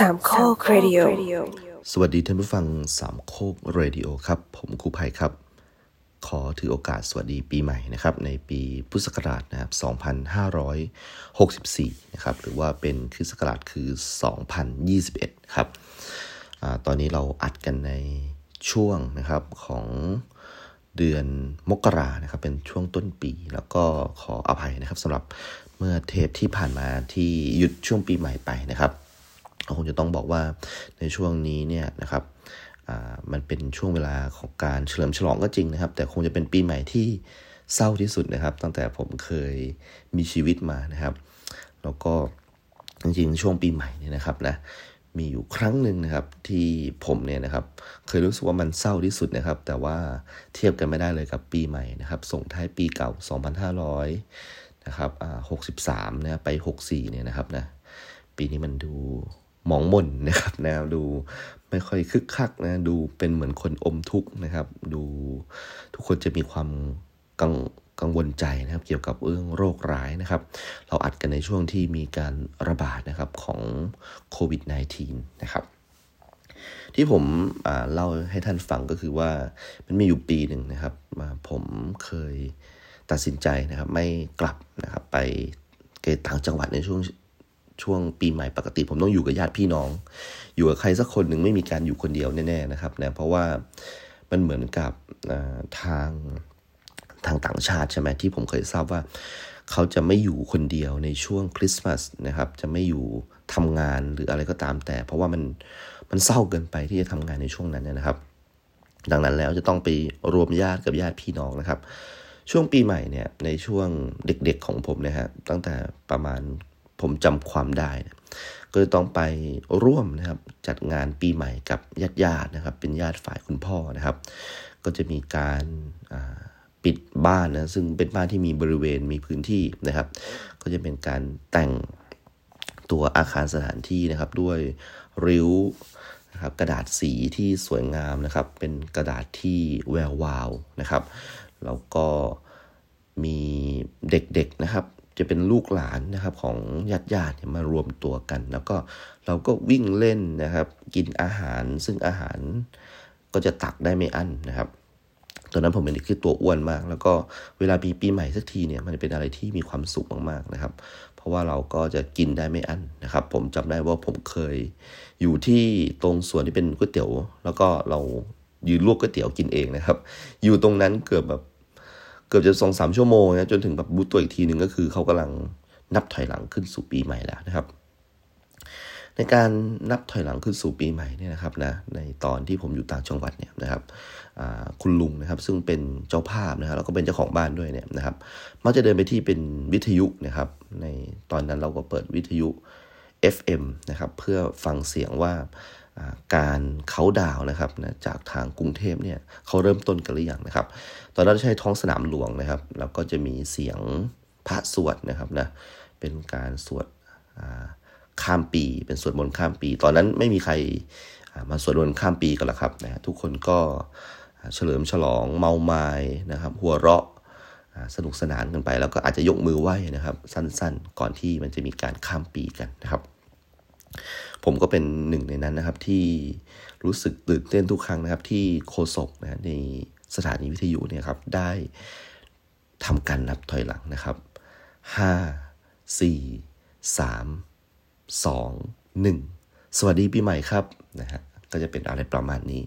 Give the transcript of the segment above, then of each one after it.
สามโครดิโอสวัสดีท่านผู้ฟังสามโคกเรดิโอครับ ผมครูไวครับ ขอถือโอกาสสวัสดีปีใหม่นะครับ ในปีพุทธศักราชนะครับ2564 นะครับ หรือว่าเป็นคริสต์ศักราชคือ 2021 ครับอาตอนนี้เราอัดกันในช่วงนะครับของเดือนมกรานะครับ เป็นช่วงต้นปี แล้วก็ขออภัยนะครับสำหรับเมื่อเทปที่ผ่านมาที่หยุดช่วงปีใหม่ไปนะครับ คงจะต้องบอกว่าในช่วงนี้เนี่ยนะครับมันเป็นช่วงเวลาของการเฉลิมฉลองก็จริงนะครับ แต่คงจะเป็นปีใหม่ที่เศร้าที่สุดนะครับ ตั้งแต่ผมเคยมีชีวิตมานะครับ แล้วก็จริงๆช่วงปีใหม่เนี่ยนะครับนะมีอยู่ครั้งหนึ่งนะครับที่ผมเนี่ยนะครับ เคยรู้สึกว่ามันเศร้าที่สุดนะครับ แต่ว่าเทียบกันไม่ได้เลยกับปีใหม่นะครับ ส่งท้ายปีเก่า 2,500นะครับอ่า63นะไป 64เนี่ยนะครับนะปีนี้มันดู หมองมนนะครับนะดูไม่ค่อยคึกคักนะดูเป็นเหมือนคนอมทุกข์นะครับ ดูทุกคนจะมีความกังกังวลใจนะครับ เกี่ยวกับเรื่องโรคร้ายนะครับ เราอัดกันในช่วงที่มีการระบาดนะครับของโควิด -19 นะครับที่ผมเล่าให้ท่านฟังก็คือว่ามันมีอยู่ปีหนึ่งนะครับผมเคยตัดสินใจนะครับ ไม่กลับนะครับ ไปเกตต่างจังหวัดในช่วง ช่วงปีใหม่ปกติ ผมต้องอยู่กับญาติพี่น้อง อยู่กับใครสักคนหนึ่งไม่มีการอยู่คนเดียวแน่ๆนะครับนะเพราะว่ามันเหมือนกับทางทางต่างชาติใช่ไหมที่ผมเคยทราบว่าเขาจะไม่อยู่คนเดียวในช่วงคริสต์มาสนะครับ จะไม่อยู่ทำงานหรืออะไรก็ตามแต่ เพราะว่ามันมันเศร้าเกินไปที่จะทำงานในช่วงนั้นนะครับ ดังนั้นแล้วจะต้องไปรวมญาติกับญาติพี่น้องนะครับ ช่วงปีใหม่เนี่ยในช่วงเด็กๆของผมนะฮะตั้งแต่ประมาณ ผมจำความได้นะก็ต้องไปร่วมนะครับจัดงานปีใหม่กับญาติญาตินะครับ เป็นญาติฝ่ายคุณพ่อนะครับ ก็จะมีการปิดบ้านนะซึ่งเป็นบ้านที่มีบริเวณมีพื้นที่นะครับ ก็จะเป็นการแต่งตัวอาคารสถานที่นะครับด้วยริ้วนะครับกระดาษสีที่สวยงามนะครับ เป็นกระดาษที่แวววาวนะครับแล้วก็มีเด็กๆนะครับ จะเป็นลูกหลานนะครับของญาติญาติมารวมตัวกัน แล้วก็เราก็วิ่งเล่นนะครับ กินอาหารซึ่งอาหารก็จะตักได้ไม่อั้นนะครับตอนนั้นผมเป็นเด็กที่ตัวอ้วนมาก แล้วก็เวลาปีปีใหม่สักทีเนี่ยมันเป็นอะไรที่มีความสุขมากๆนะครับ เพราะว่าเราก็จะกินได้ไม่อั้นนะครับ ผมจำได้ว่าผมเคยอยู่ที่ตรงส่วนที่เป็นก๋วยเตี๋ยว แล้วก็เรายืนลวกก๋วยเตี๋ยวกินเองนะครับ อยู่ตรงนั้นเกือบแบบ เกือบจะสองสามชั่วโมงนะจนถึงแบบบูตตัวอีกทีหนึ่งก็คือเขากำลังนับถอยหลังขึ้นสู่ปีใหม่แล้วนะครับ ในการนับถอยหลังขึ้นสู่ปีใหม่เนี่ยนะครับนะในตอนที่ผมอยู่ต่างจังหวัดเนี่ยนะครับคุณลุงนะครับซึ่งเป็นเจ้าภาพนะครับแล้วก็เป็นเจ้าของบ้านด้วยเนี่ยนะครับมักจะเดินไปที่เป็นวิทยุนะครับ ในตอนนั้นเราก็เปิดวิทยุ FM นะครับเพื่อฟังเสียงว่า การเขาดาวนะครับนะจากทางกรุงเทพเนี่ยเขาเริ่มต้นกันหรือยังนะครับ ตอนนั้นใช้ท้องสนามหลวงนะครับ แล้วก็จะมีเสียงพระสวดนะครับนะเป็นการสวดข้ามปี เป็นสวดมนต์ข้ามปี ตอนนั้นไม่มีใครมาสวดมนต์ข้ามปีกันล้วครับนะทุกคนก็เฉลิมฉลองเมาไม้นะครับ หัวเราะสนุกสนานกันไป แล้วก็อาจจะยกมือไหว้นะครับ สั้นๆ ก่อนที่มันจะมีการข้ามปีกันนะครับ ผมก็เป็นหนึ่งในนั้นนะครับ ที่รู้สึกตื่นเต้นทุกครั้งนะครับ ที่โคศกนะในสถานีวิทยุเนี่ยครับได้ทำการนับถอยหลังนะครับห้าสี่สามสองหนึ่งสวัสดีปีใหม่ครับนะฮะก็จะเป็นอะไรประมาณนี้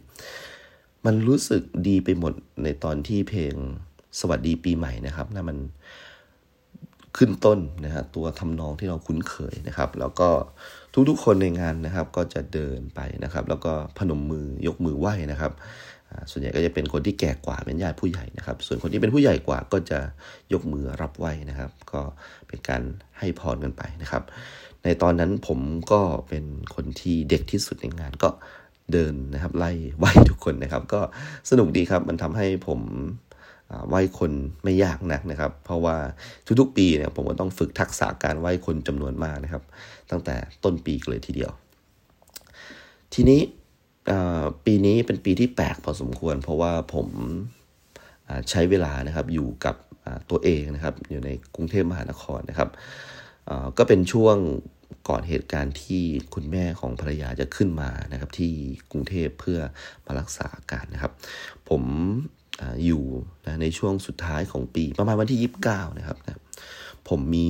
มันรู้สึกดีไปหมดในตอนที่เพลงสวัสดีปีใหม่นะครับนะมัน ขึ้นต้นนะฮะตัวทำนองที่เราคุ้นเคยนะครับ แล้วก็ทุกๆคนในงานนะครับ ก็จะเดินไปนะครับ แล้วก็พนมมือยกมือไหว้นะครับส่วนใหญ่ก็จะเป็นคนที่แก่กว่าเป็นญาติผู้ใหญ่นะครับ ส่วนคนที่เป็นผู้ใหญ่กว่าก็จะยกมือรับไหว้นะครับ ก็เป็นการให้พรกันไปนะครับ ในตอนนั้นผมก็เป็นคนที่เด็กที่สุดในงานก็เดินนะครับไล่ไหว้ทุกคนนะครับ ก็สนุกดีครับมันทำให้ผม ไหว้คนไม่ยากนักนะครับ เพราะว่าทุกๆปีเนี่ยผมก็ต้องฝึกทักษะการไหว้คนจำนวนมากนะครับ ตั้งแต่ต้นปีเลยทีเดียว ทีนี้ปีนี้เป็นปีที่แปลกพอสมควร เพราะว่าผมใช้เวลานะครับอยู่กับตัวเองนะครับ อยู่ในกรุงเทพมหานครนะครับก็เป็นช่วงก่อนเหตุการณ์ที่คุณแม่ของภรรยาจะขึ้นมานะครับ ที่กรุงเทพเพื่อมารักษาอาการนะครับ ผม อยู่นะในช่วงสุดท้ายของปี ประมาณวันที่29นะครับนะผมมี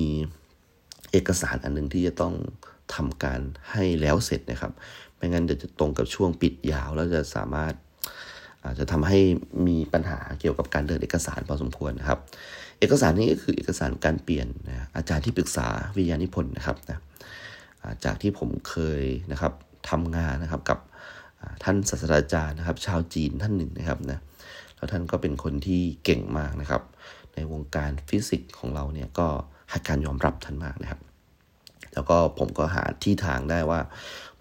เอกสารอันหนึ่งที่จะต้องทำการให้แล้วเสร็จนะครับ ไม่งั้นเดี๋ยวจะตรงกับช่วงปิดยาว แล้วจะสามารถอาจจะทำให้มีปัญหาเกี่ยวกับการเดินเอกสารพอสมควรนะครับ เอกสารนี้ก็คือเอกสารการเปลี่ยนนะอาจารย์ที่ปรึกษาวิทยานิพนธ์นะครับนะจากที่ผมเคยนะครับทำงานนะครับกับท่านศาสตราจารย์นะครับ ชาวจีนท่านหนึ่งนะครับนะ แล้วท่านก็เป็นคนที่เก่งมากนะครับ ในวงการฟิสิกส์ของเราเนี่ยก็ให้การยอมรับท่านมากนะครับ แล้วก็ผมก็หาที่ทางได้ว่า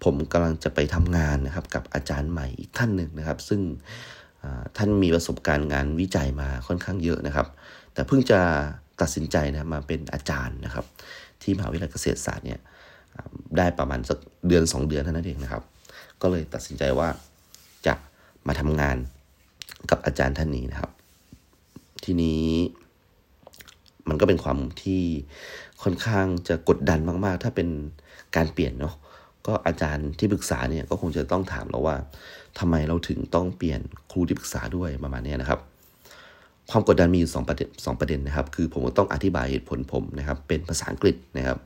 ผมกำลังจะไปทำงานนะครับ กับอาจารย์ใหม่อีกท่านหนึ่งนะครับ ซึ่งท่านมีประสบการณ์งานวิจัยมาค่อนข้างเยอะนะครับ แต่เพิ่งจะตัดสินใจนะมาเป็นอาจารย์นะครับ ที่มหาวิทยาลัยเกษตรศาสตร์เนี่ยได้ประมาณสักเดือน 2 เดือนเท่านั้นเองนะครับ ก็เลยตัดสินใจว่าจะมาทำงาน กับอาจารย์ท่านนี้นะครับ ทีนี้มันก็เป็นความที่ค่อนข้างจะกดดันมากๆ ถ้าเป็นการเปลี่ยนเนาะก็อาจารย์ที่ปรึกษาเนี่ยก็คงจะต้องถามเราว่าทำไมเราถึงต้องเปลี่ยนครูที่ปรึกษาด้วยประมาณนี้นะครับ ความกดดันมีอยู่สองประเด็นสองประเด็นนะครับ คือผมก็ต้องอธิบายเหตุผลผมนะครับ เป็นภาษาอังกฤษนะครับ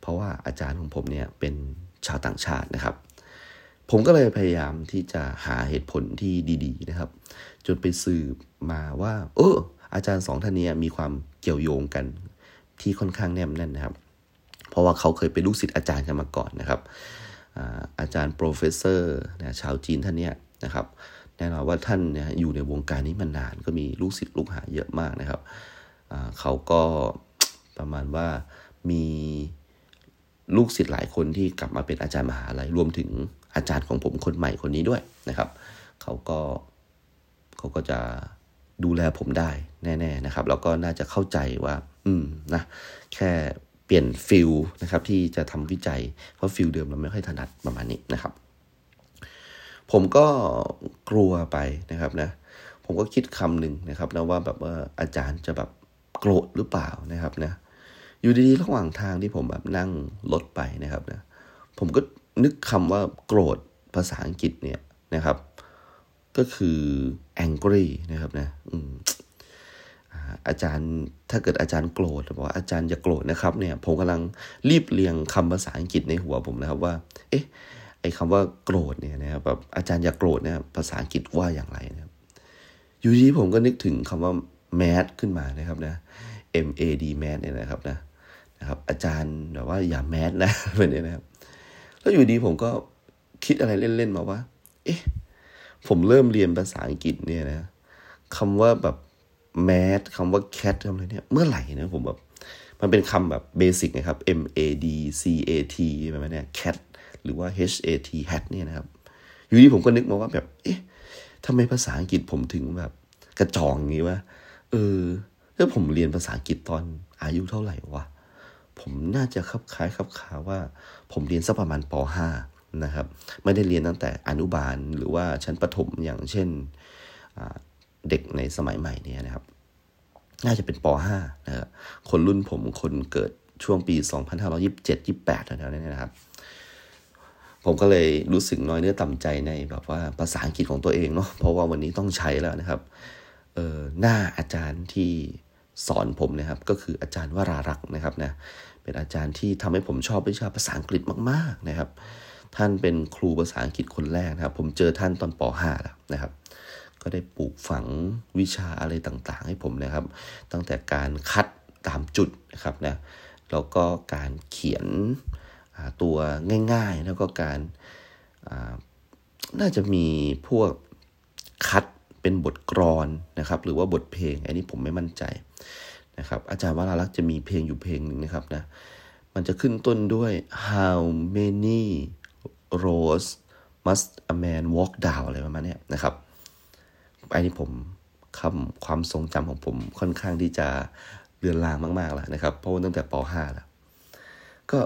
เพราะว่าอาจารย์ของผมเนี่ยเป็นชาวต่างชาตินะครับ ผมก็เลยพยายามที่จะหาเหตุผลที่ดี ๆ นะครับ จนไปสืบมาว่า เออ อาจารย์สองท่านนี้มีความเกี่ยวโยงกันที่ค่อนข้างแนบแน่นนะครับ เพราะว่าเขาเคยเป็นลูกศิษย์อาจารย์กันมาก่อนนะครับ อาจารย์โปรเฟสเซอร์นะชาวจีนท่านนี้นะครับ แน่นอนว่าท่านเนี่ยอยู่ในวงการนี้มานานก็มีลูกศิษย์ลูกหาเยอะมากนะครับ เขาก็ประมาณว่ามีลูกศิษย์หลายคนที่กลับมาเป็นอาจารย์มหาลัยรวมถึงอาจารย์ของผมคนใหม่คนนี้ด้วยนะครับ เขาก็ เขาก็จะดูแลผมได้แน่ ๆนะครับ แล้วก็น่าจะเข้าใจว่า อืมนะแค่เปลี่ยน field นะครับ ที่จะทำวิจัย เพราะ field เดิมเราไม่ค่อยถนัดประมาณนี้นะครับ ผมก็กลัวไปนะครับนะ ผมก็คิดคำหนึ่งนะครับนะว่าแบบว่าอาจารย์จะแบบโกรธหรือเปล่านะครับนะ อยู่ดีๆระหว่างทางที่ผมแบบนั่งรถไปนะครับนะ ผมก็นึกคำว่าโกรธภาษาอังกฤษเนี่ยนะครับ ก็คือ angry นะครับนะอาจารย์ถ้าเกิดอาจารย์โกรธบอกว่าอาจารย์จะโกรธนะครับเนี่ยผมกำลังรีบเรียงคำภาษาอังกฤษในหัวผมนะครับว่า เอ๊ะไอ้คำว่าโกรธเนี่ยนะครับแบบอาจารย์อย่าโกรธเนี่ยภาษาอังกฤษว่าอย่างไรนะครับ อยู่ดีผมก็นึกถึงคำว่า mad ขึ้นมานะครับนะ M A D mad เนี่ยนะครับนะนะครับ อาจารย์แบบว่าอย่า mad นะแบบนี้นะครับ แล้วอยู่ดีผมก็คิดอะไรเล่นๆมาว่า เอ๊ะ ผมเริ่มเรียนภาษาอังกฤษเนี่ยนะคำว่าแบบแมสคำว่าแคทคำอะไรเนี่ยเมื่อไหร่นะผมแบบมันเป็นคำแบบเบสิกนะครับ M A D C A T แบบนี้เนี่ย cat หรือว่า H A T hat เนี่ยนะครับ อยู่ดีผมก็นึกมาว่าแบบ เอ๊ะทำไมภาษาอังกฤษผมถึงแบบ กระจองอย่างนี้วะ เออถ้าผมเรียนภาษาอังกฤษตอนอายุเท่าไหร่วะ ผมน่าจะคับคล้ายคับขาว่า ผมเรียนสักประมาณป .5 นะครับ ไม่ได้เรียนตั้งแต่อนุบาลหรือว่าชั้นประถมอย่างเช่นเด็กในสมัยใหม่เนี่ยนะครับ น่าจะเป็นป .5 นะครับคนรุ่นผมคนเกิดช่วงปี 2527 28แถวๆนี้นะครับ ผมก็เลยรู้สึกน้อยเนื้อต่ำใจในแบบว่าภาษาอังกฤษของตัวเองเนาะเพราะว่าวันนี้ต้องใช้แล้วนะครับเออหน้าอาจารย์ที่สอนผมนะครับ ก็คืออาจารย์วรารักษ์นะครับนะเป็นอาจารย์ที่ทำให้ผมชอบวิชาภาษาอังกฤษมาก ๆนะครับ ท่านเป็นครูภาษาอังกฤษคนแรกนะครับ ผมเจอท่านตอนป .5 แล้วนะครับ ก็ได้ปลูกฝังวิชาอะไรต่างๆ ให้ผมนะครับ ตั้งแต่การคัดตามจุดนะครับนะแล้วก็การเขียนตัวง่ายๆ แล้วก็การน่าจะมีพวกคัดเป็นบทกรอนนะครับ หรือว่าบทเพลง อันนี้ผมไม่มั่นใจนะครับ อาจารย์วราลักษ์จะมีเพลงอยู่เพลงหนึ่งนะครับนะมันจะขึ้นต้นด้วย how many rose must a man walk down อะไรประมาณนี้นะครับอันนี้ผมคำความทรงจำของผมค่อนข้างที่จะเลือนลางมากๆแล้วนะครับ เพราะตั้งแต่ป .5 แล้ว ก็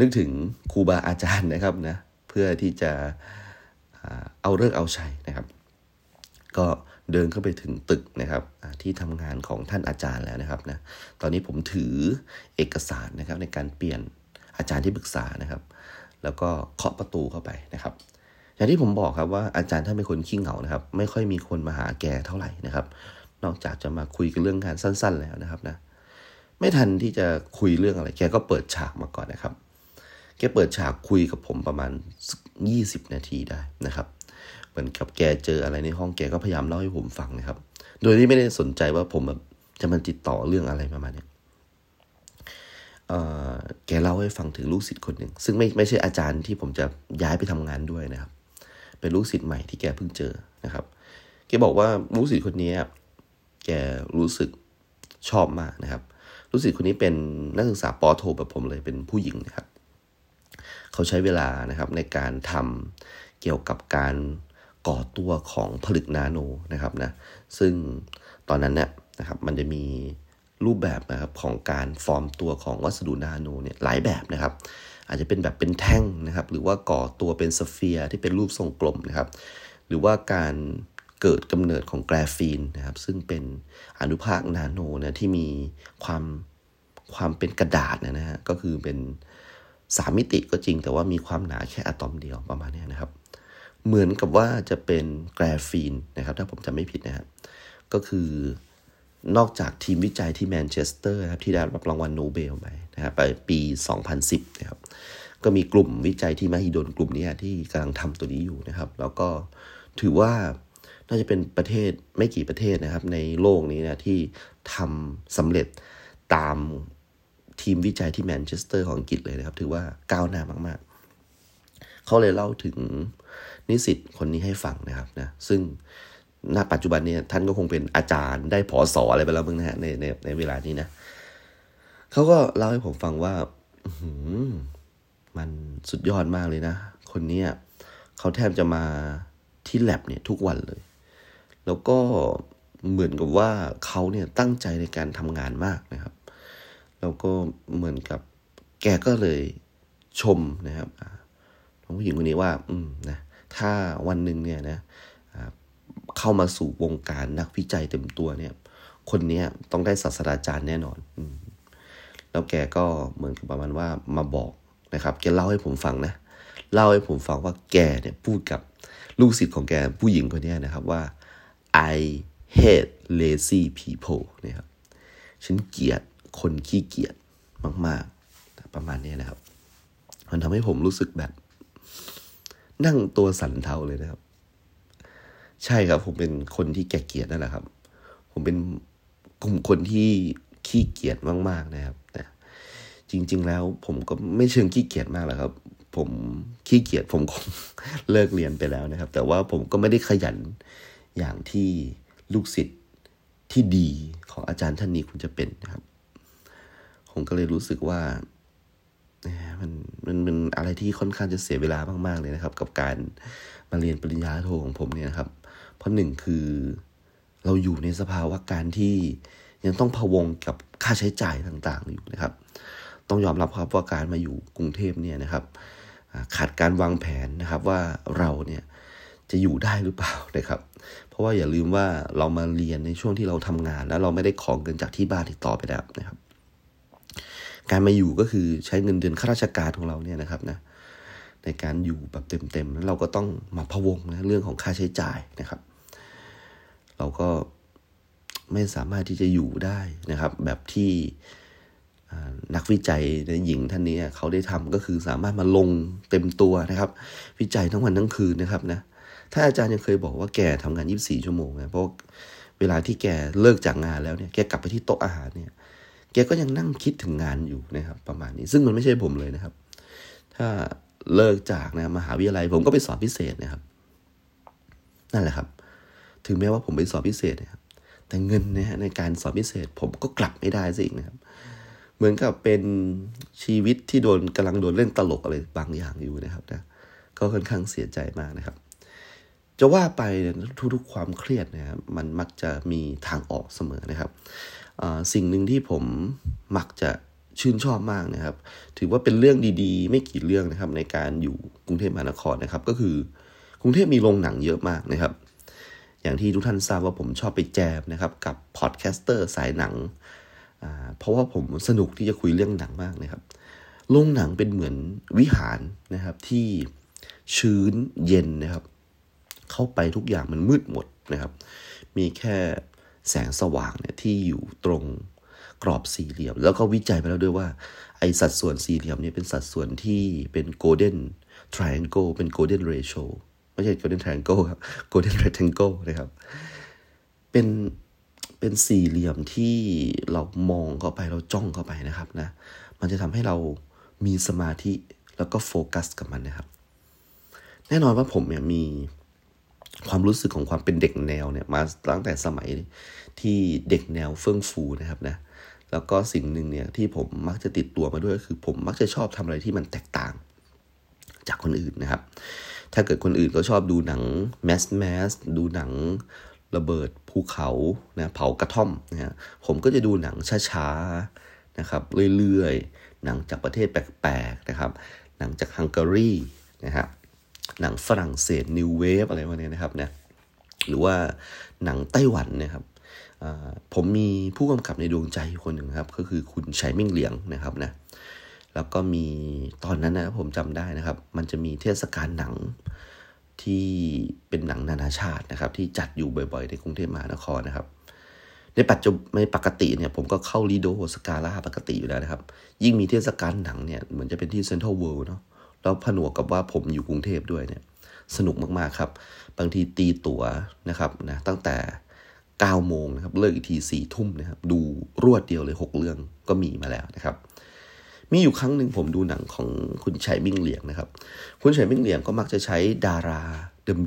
นึกถึงครูบาอาจารย์นะครับนะเพื่อที่จะเอาเลิกเอาชัยนะครับ ก็เดินเข้าไปถึงตึกนะครับที่ทำงานของท่านอาจารย์แล้วนะครับนะตอนนี้ผมถือเอกสารนะครับในการเปลี่ยนอาจารย์ที่ปรึกษานะครับ แล้วก็เคาะประตูเข้าไปนะครับ อย่างที่ผมบอกครับว่าอาจารย์ท่านเป็นคนขี้เหงานะครับ ไม่ค่อยมีคนมาหาแกเท่าไหร่นะครับ นอกจากจะมาคุยกันเรื่องงานสั้น ๆ แล้วนะครับนะไม่ทันที่จะคุยเรื่องอะไร แกก็เปิดฉากมาก่อนนะครับ แกเปิดฉากคุยกับผมประมาณยี่สิบนาทีได้นะครับ เหมือนกับแกเจออะไรในห้องแกก็พยายามเล่าให้ผมฟังนะครับ โดยที่ไม่ได้สนใจว่าผมแบบจะมาติดต่อเรื่องอะไรประมาณนี้ แกเล่าให้ฟังถึงลูกศิษย์คนหนึ่งซึ่งไม่ไม่ใช่อาจารย์ที่ผมจะย้ายไปทำงานด้วยนะครับ เป็นลูกศิษย์ใหม่ที่แกเพิ่งเจอนะครับแกบอกว่าลูกศิษย์คนนี้แกรู้สึกชอบมากนะครับ ลูกศิษย์คนนี้เป็นนักศึกษาปอโทแบบผมเลยเป็นผู้หญิงนะครับ เขาใช้เวลานะครับในการทำเกี่ยวกับการก่อตัวของผลึกนาโนนะครับนะซึ่งตอนนั้นเนี่ยนะครับมันจะมี รูปแบบนะครับของการฟอร์มตัวของวัสดุนาโนเนี่ยหลายแบบนะครับ อาจจะเป็นแบบเป็นแท่งนะครับ หรือว่าก่อตัวเป็นสเฟียร์ที่เป็นรูปทรงกลมนะครับ หรือว่าการเกิดกำเนิดของ graphene นะครับ ซึ่งเป็นอนุภาคนาโนนะที่มีความความเป็นกระดาษนะฮะก็คือเป็นสามมิติก็จริงแต่ว่ามีความหนาแค่อะตอมเดียวประมาณนี้นะครับ เหมือนกับว่าจะเป็น graphene นะครับ ถ้าผมจำไม่ผิดนะครับก็คือ นอกจากทีมวิจัยที่แมนเชสเตอร์ครับที่ได้รับรางวัลโนเบลไปนะครับไปปี 2010 นะครับก็มีกลุ่มวิจัยที่มหิดลกลุ่มนี้ที่กำลังทำตัวนี้อยู่นะครับ แล้วก็ถือว่าน่าจะเป็นประเทศไม่กี่ประเทศนะครับ ในโลกนี้นะที่ทำสำเร็จตามทีมวิจัยที่แมนเชสเตอร์ของอังกฤษเลยนะครับ ถือว่าก้าวหน้ามาก ๆ เขาเลยเล่าถึงนิสิตคนนี้ให้ฟังนะครับนะซึ่ง ณปัจจุบันนี้ท่านก็คงเป็นอาจารย์ได้ผอสออะไรไปแล้วมึงนะฮะในในในเวลานี้นะเขาก็เล่าให้ผมฟังว่ามันสุดยอดมากเลยนะ คนนี้เขาแทบจะมาที่แลบเนี่ยทุกวันเลย แล้วก็เหมือนกับว่าเขาเนี่ยตั้งใจในการทำงานมากนะครับ แล้วก็เหมือนกับแกก็เลยชมนะครับน้องผู้หญิงคนนี้ว่า อืมนะถ้าวันหนึ่งเนี่ยนะ เข้ามาสู่วงการนักวิจัยเต็มตัวเนี่ย คนนี้ต้องได้ศาสตราจารย์แน่นอนอแล้วแกก็เหมือนกับประมาณว่ามาบอกนะครับ แกเล่าให้ผมฟังนะ เล่าให้ผมฟังว่าแกเนี่ยพูดกับลูกศิษย์ของแกผู้หญิงคนนี้นะครับว่า I hate lazy people นะครับ ฉันเกลียดคนขี้เกียจมาก ๆ ประมาณนี้นะครับ มันทำให้ผมรู้สึกแบบ นั่งตัวสั่นเทาเลยนะครับ ใช่ครับ ผมเป็นคนที่แก่เกียจนั่นแหละครับ ผมเป็นกลุ่มคนที่ขี้เกียจมากๆนะครับนะจริง ๆ แล้วผมก็ไม่เชิงขี้เกียจมากหรอกครับ ผมขี้เกียจผมคงเลิกเรียนไปแล้วนะครับ แต่ว่าผมก็ไม่ได้ขยันอย่างที่ลูกศิษย์ที่ดีของอาจารย์ท่านนี้คุณจะเป็นนะครับ ผมก็เลยรู้สึกว่ามันมันเป็นอะไรที่ค่อนข้างจะเสียเวลามาก ๆ เลยนะครับ กับการมาเรียนปริญญาโทของผมเนี่ยนะครับ เพราะหนึ่งคือเราอยู่ในสภาวะการที่ยังต้องพะวงกับค่าใช้จ่ายต่างๆอยู่นะครับ ต้องยอมรับครับว่าการมาอยู่กรุงเทพเนี่ยนะครับ ขาดการวางแผนนะครับว่าเราเนี่ยจะอยู่ได้หรือเปล่านะครับ เพราะว่าอย่าลืมว่าเรามาเรียนในช่วงที่เราทำงาน แล้วเราไม่ได้ของเงินจากที่บ้านอีกต่อไปแล้วนะครับ การมาอยู่ก็คือใช้เงินเดือนข้าราชการของเราเนี่ยนะครับนะในการอยู่แบบเต็มๆแล้วเราก็ต้องมาพะวงนะเรื่องของค่าใช้จ่ายนะครับ เราก็ไม่สามารถที่จะอยู่ได้นะครับ แบบที่นักวิจัยในหญิงท่านนี้เขาได้ทำก็คือสามารถมาลงเต็มตัวนะครับ วิจัยทั้งวันทั้งคืนนะครับนะถ้าอาจารย์ยังเคยบอกว่าแกทำงาน 24 ชั่วโมงนะเพราะเวลาที่แกเลิกจากงานแล้วเนี่ยแกกลับไปที่โต๊ะอาหารเนี่ยแกก็ยังนั่งคิดถึงงานอยู่นะครับ ประมาณนี้ซึ่งมันไม่ใช่ผมเลยนะครับ ถ้าเลิกจากนะมหาวิทยาลัยผมก็ไปสอนพิเศษนะครับ นั่นแหละครับ ถึงแม้ว่าผมไปสอบพิเศษนะครับแต่เงินนะฮะในการสอบพิเศษ ผมก็กลับไม่ได้สินะครับ เหมือนกับเป็นชีวิตที่โดนกำลังโดนเล่นตลกอะไรบางอย่างอยู่นะครับนะก็ค่อนข้างเสียใจมากนะครับ จะว่าไปทุกๆความเครียดนะครับมันมักจะมีทางออกเสมอนะครับสิ่งหนึ่งที่ผมมักจะชื่นชอบมากนะครับ ถือว่าเป็นเรื่องดีๆ ไม่กี่เรื่องนะครับ ในการอยู่กรุงเทพมหานครนะครับ ก็คือกรุงเทพมีโรงหนังเยอะมากนะครับ อย่างที่ทุกท่านทราบว่าผมชอบไปแจมนะครับกับ podcaster สายหนัง เพราะว่าผมสนุกที่จะคุยเรื่องหนังมากนะครับโรงหนังเป็นเหมือนวิหารนะครับที่ชื้นเย็นนะครับ เข้าไปทุกอย่างมันมืดหมดนะครับ มีแค่แสงสว่างเนี่ยที่อยู่ตรงกรอบสี่เหลี่ยม แล้วก็วิจัยไปแล้วด้วยว่า ไอสัดส่วนสี่เหลี่ยมเนี้เป็นสัดส่วนที่เป็น golden triangle เป็น golden ratio ไม่ใช่ golden triangle ครับ golden rectangle นะครับ เป็นเป็นสี่เหลี่ยมที่เรามองเข้าไปเราจ้องเข้าไปนะครับนะ มันจะทำให้เรามีสมาธิแล้วก็โฟกัสกับมันนะครับ แน่นอนว่าผมเนี่ยมีความรู้สึกของความเป็นเด็กแนวเนี่ยมาตั้งแต่สมัยที่เด็กแนวเฟื่องฟูนะครับนะ แล้วก็สิ่งหนึ่งเนี่ยที่ผมมักจะติดตัวมาด้วยก็คือ ผมมักจะชอบทำอะไรที่มันแตกต่างจากคนอื่นนะครับ ถ้าเกิดคนอื่นก็ชอบดูหนังแมสแมสดูหนังระเบิดภูเขานะเผากระท่อมนะฮะผมก็จะดูหนังช้าๆนะครับเรื่อยๆ หนังจากประเทศแปลกๆนะครับหนังจากฮังการีนะครับหนังฝรั่งเศสนิวเวฟอะไรพวกนี้นะครับนะหรือว่าหนังไต้หวันนะครับผมมีผู้กำกับในดวงใจคนหนึ่งครับ ก็คือคุณชัยมิ่งเหลียงนะครับนะ แล้วก็มีตอนนั้นนะผมจำได้นะครับ มันจะมีเทศกาลหนังที่เป็นหนังนานาชาตินะครับ ที่จัดอยู่บ่อยๆ ในกรุงเทพมหานครนะครับ ในปัจจุบันในปกติเนี่ยผมก็เข้าลีโดสกาล่าปกติอยู่แล้วนะครับ ยิ่งมีเทศกาลหนังเนี่ยเหมือนจะเป็นที่เซ็นทรัลเวิลด์เนาะแล้วผนวกกับว่าผมอยู่กรุงเทพด้วยเนี่ยสนุกมากๆครับ บางทีตีตั๋วนะครับนะตั้งแต่9โมงนะครับเลิกอีกทีสี่ทุ่มนะครับ ดูรวดเดียวเลย 6 เรื่องก็มีมาแล้วนะครับ มีอยู่ครั้งหนึ่งผมดูหนังของคุณชัยมิ่งเหลียงนะครับ คุณชัยมิ่งเหลียงก็มักจะใช้ดารา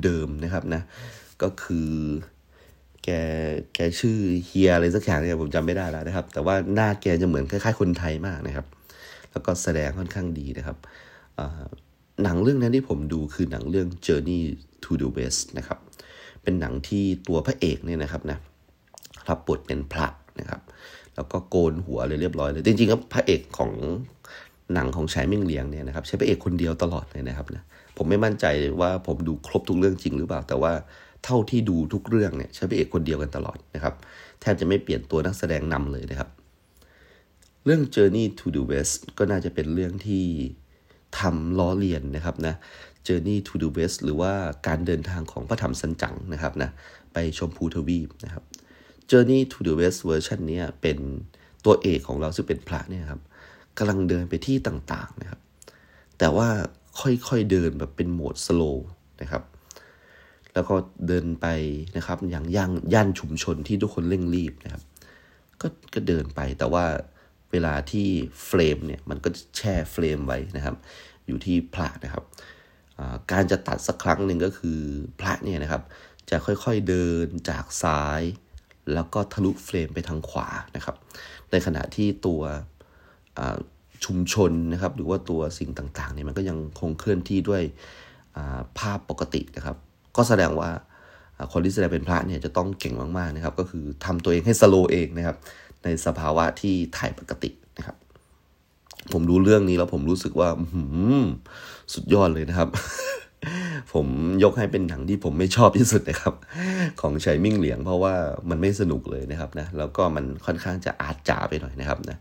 เดิมๆนะครับนะ ก็คือแกแกชื่อเฮียอะไรสักอย่างเนี่ยผมจำไม่ได้แล้วนะครับ แต่ว่าหน้าแกจะเหมือนคล้ายๆคนไทยมากนะครับ แล้วก็แสดงค่อนข้างดีนะครับหนังเรื่องนั้นที่ผมดูคือหนังเรื่อง Journey to the West นะครับ เป็นหนังที่ตัวพระเอกเนี่ยนะครับนะรับบทเป็นพระนะครับ แล้วก็โกนหัวเลยเรียบร้อยเลย จริงๆก็พระเอกของ หนังของชายเมิ่งเหลียงเนี่ยนะครับใช้พระเอกคนเดียวตลอดเลยนะครับนะผมไม่มั่นใจว่าผมดูครบทุกเรื่องจริงหรือเปล่า แต่ว่าเท่าที่ดูทุกเรื่องเนี่ยใช้พระเอกคนเดียวกันตลอดนะครับแทบจะไม่เปลี่ยนตัวนักแสดงนำเลยนะครับ เรื่อง Journey to the West ก็น่าจะเป็นเรื่องที่ทำล้อเลียนนะครับนะ Journey to the West หรือว่าการเดินทางของพระธรรมสันจังนะครับนะไปชมพูทวีปนะครับ Journey to the West เวอร์ชันนี้เป็นตัวเอกของเราซึ่งเป็นพระเนี่ยครับ กำลังเดินไปที่ต่างๆนะครับ แต่ว่าค่อยๆเดินแบบเป็นโหมด slow นะครับ แล้วก็เดินไปนะครับ อย่างย่างย่านชุมชนที่ทุกคนเร่งรีบนะครับ ก็ก็เดินไปแต่ว่าเวลาที่เฟรมเนี่ยมันก็แช่เฟรมไว้นะครับ อยู่ที่พระนะครับการจะตัดสักครั้งหนึ่งก็คือพระเนี่ยนะครับ จะค่อยๆเดินจากซ้าย แล้วก็ทะลุเฟรมไปทางขวานะครับ ในขณะที่ตัว ชุมชนนะครับ หรือว่าตัวสิ่งต่างๆเนี่ยมันก็ยังคงเคลื่อนที่ด้วยภาพปกตินะครับ ก็แสดงว่าคนที่แสดงเป็นพระเนี่ยจะต้องเก่งมากๆนะครับ ก็คือทำตัวเองให้สโลเองนะครับ ในสภาวะที่ถ่ายปกตินะครับ ผมดูเรื่องนี้แล้วผมรู้สึกว่าสุดยอดเลยนะครับ ผมยกให้เป็นหนังที่ผมไม่ชอบที่สุดนะครับ ของชัยมิ่งเหลียงเพราะว่ามันไม่สนุกเลยนะครับนะแล้วก็มันค่อนข้างจะอาจจ๋าไปหน่อยนะครับนะ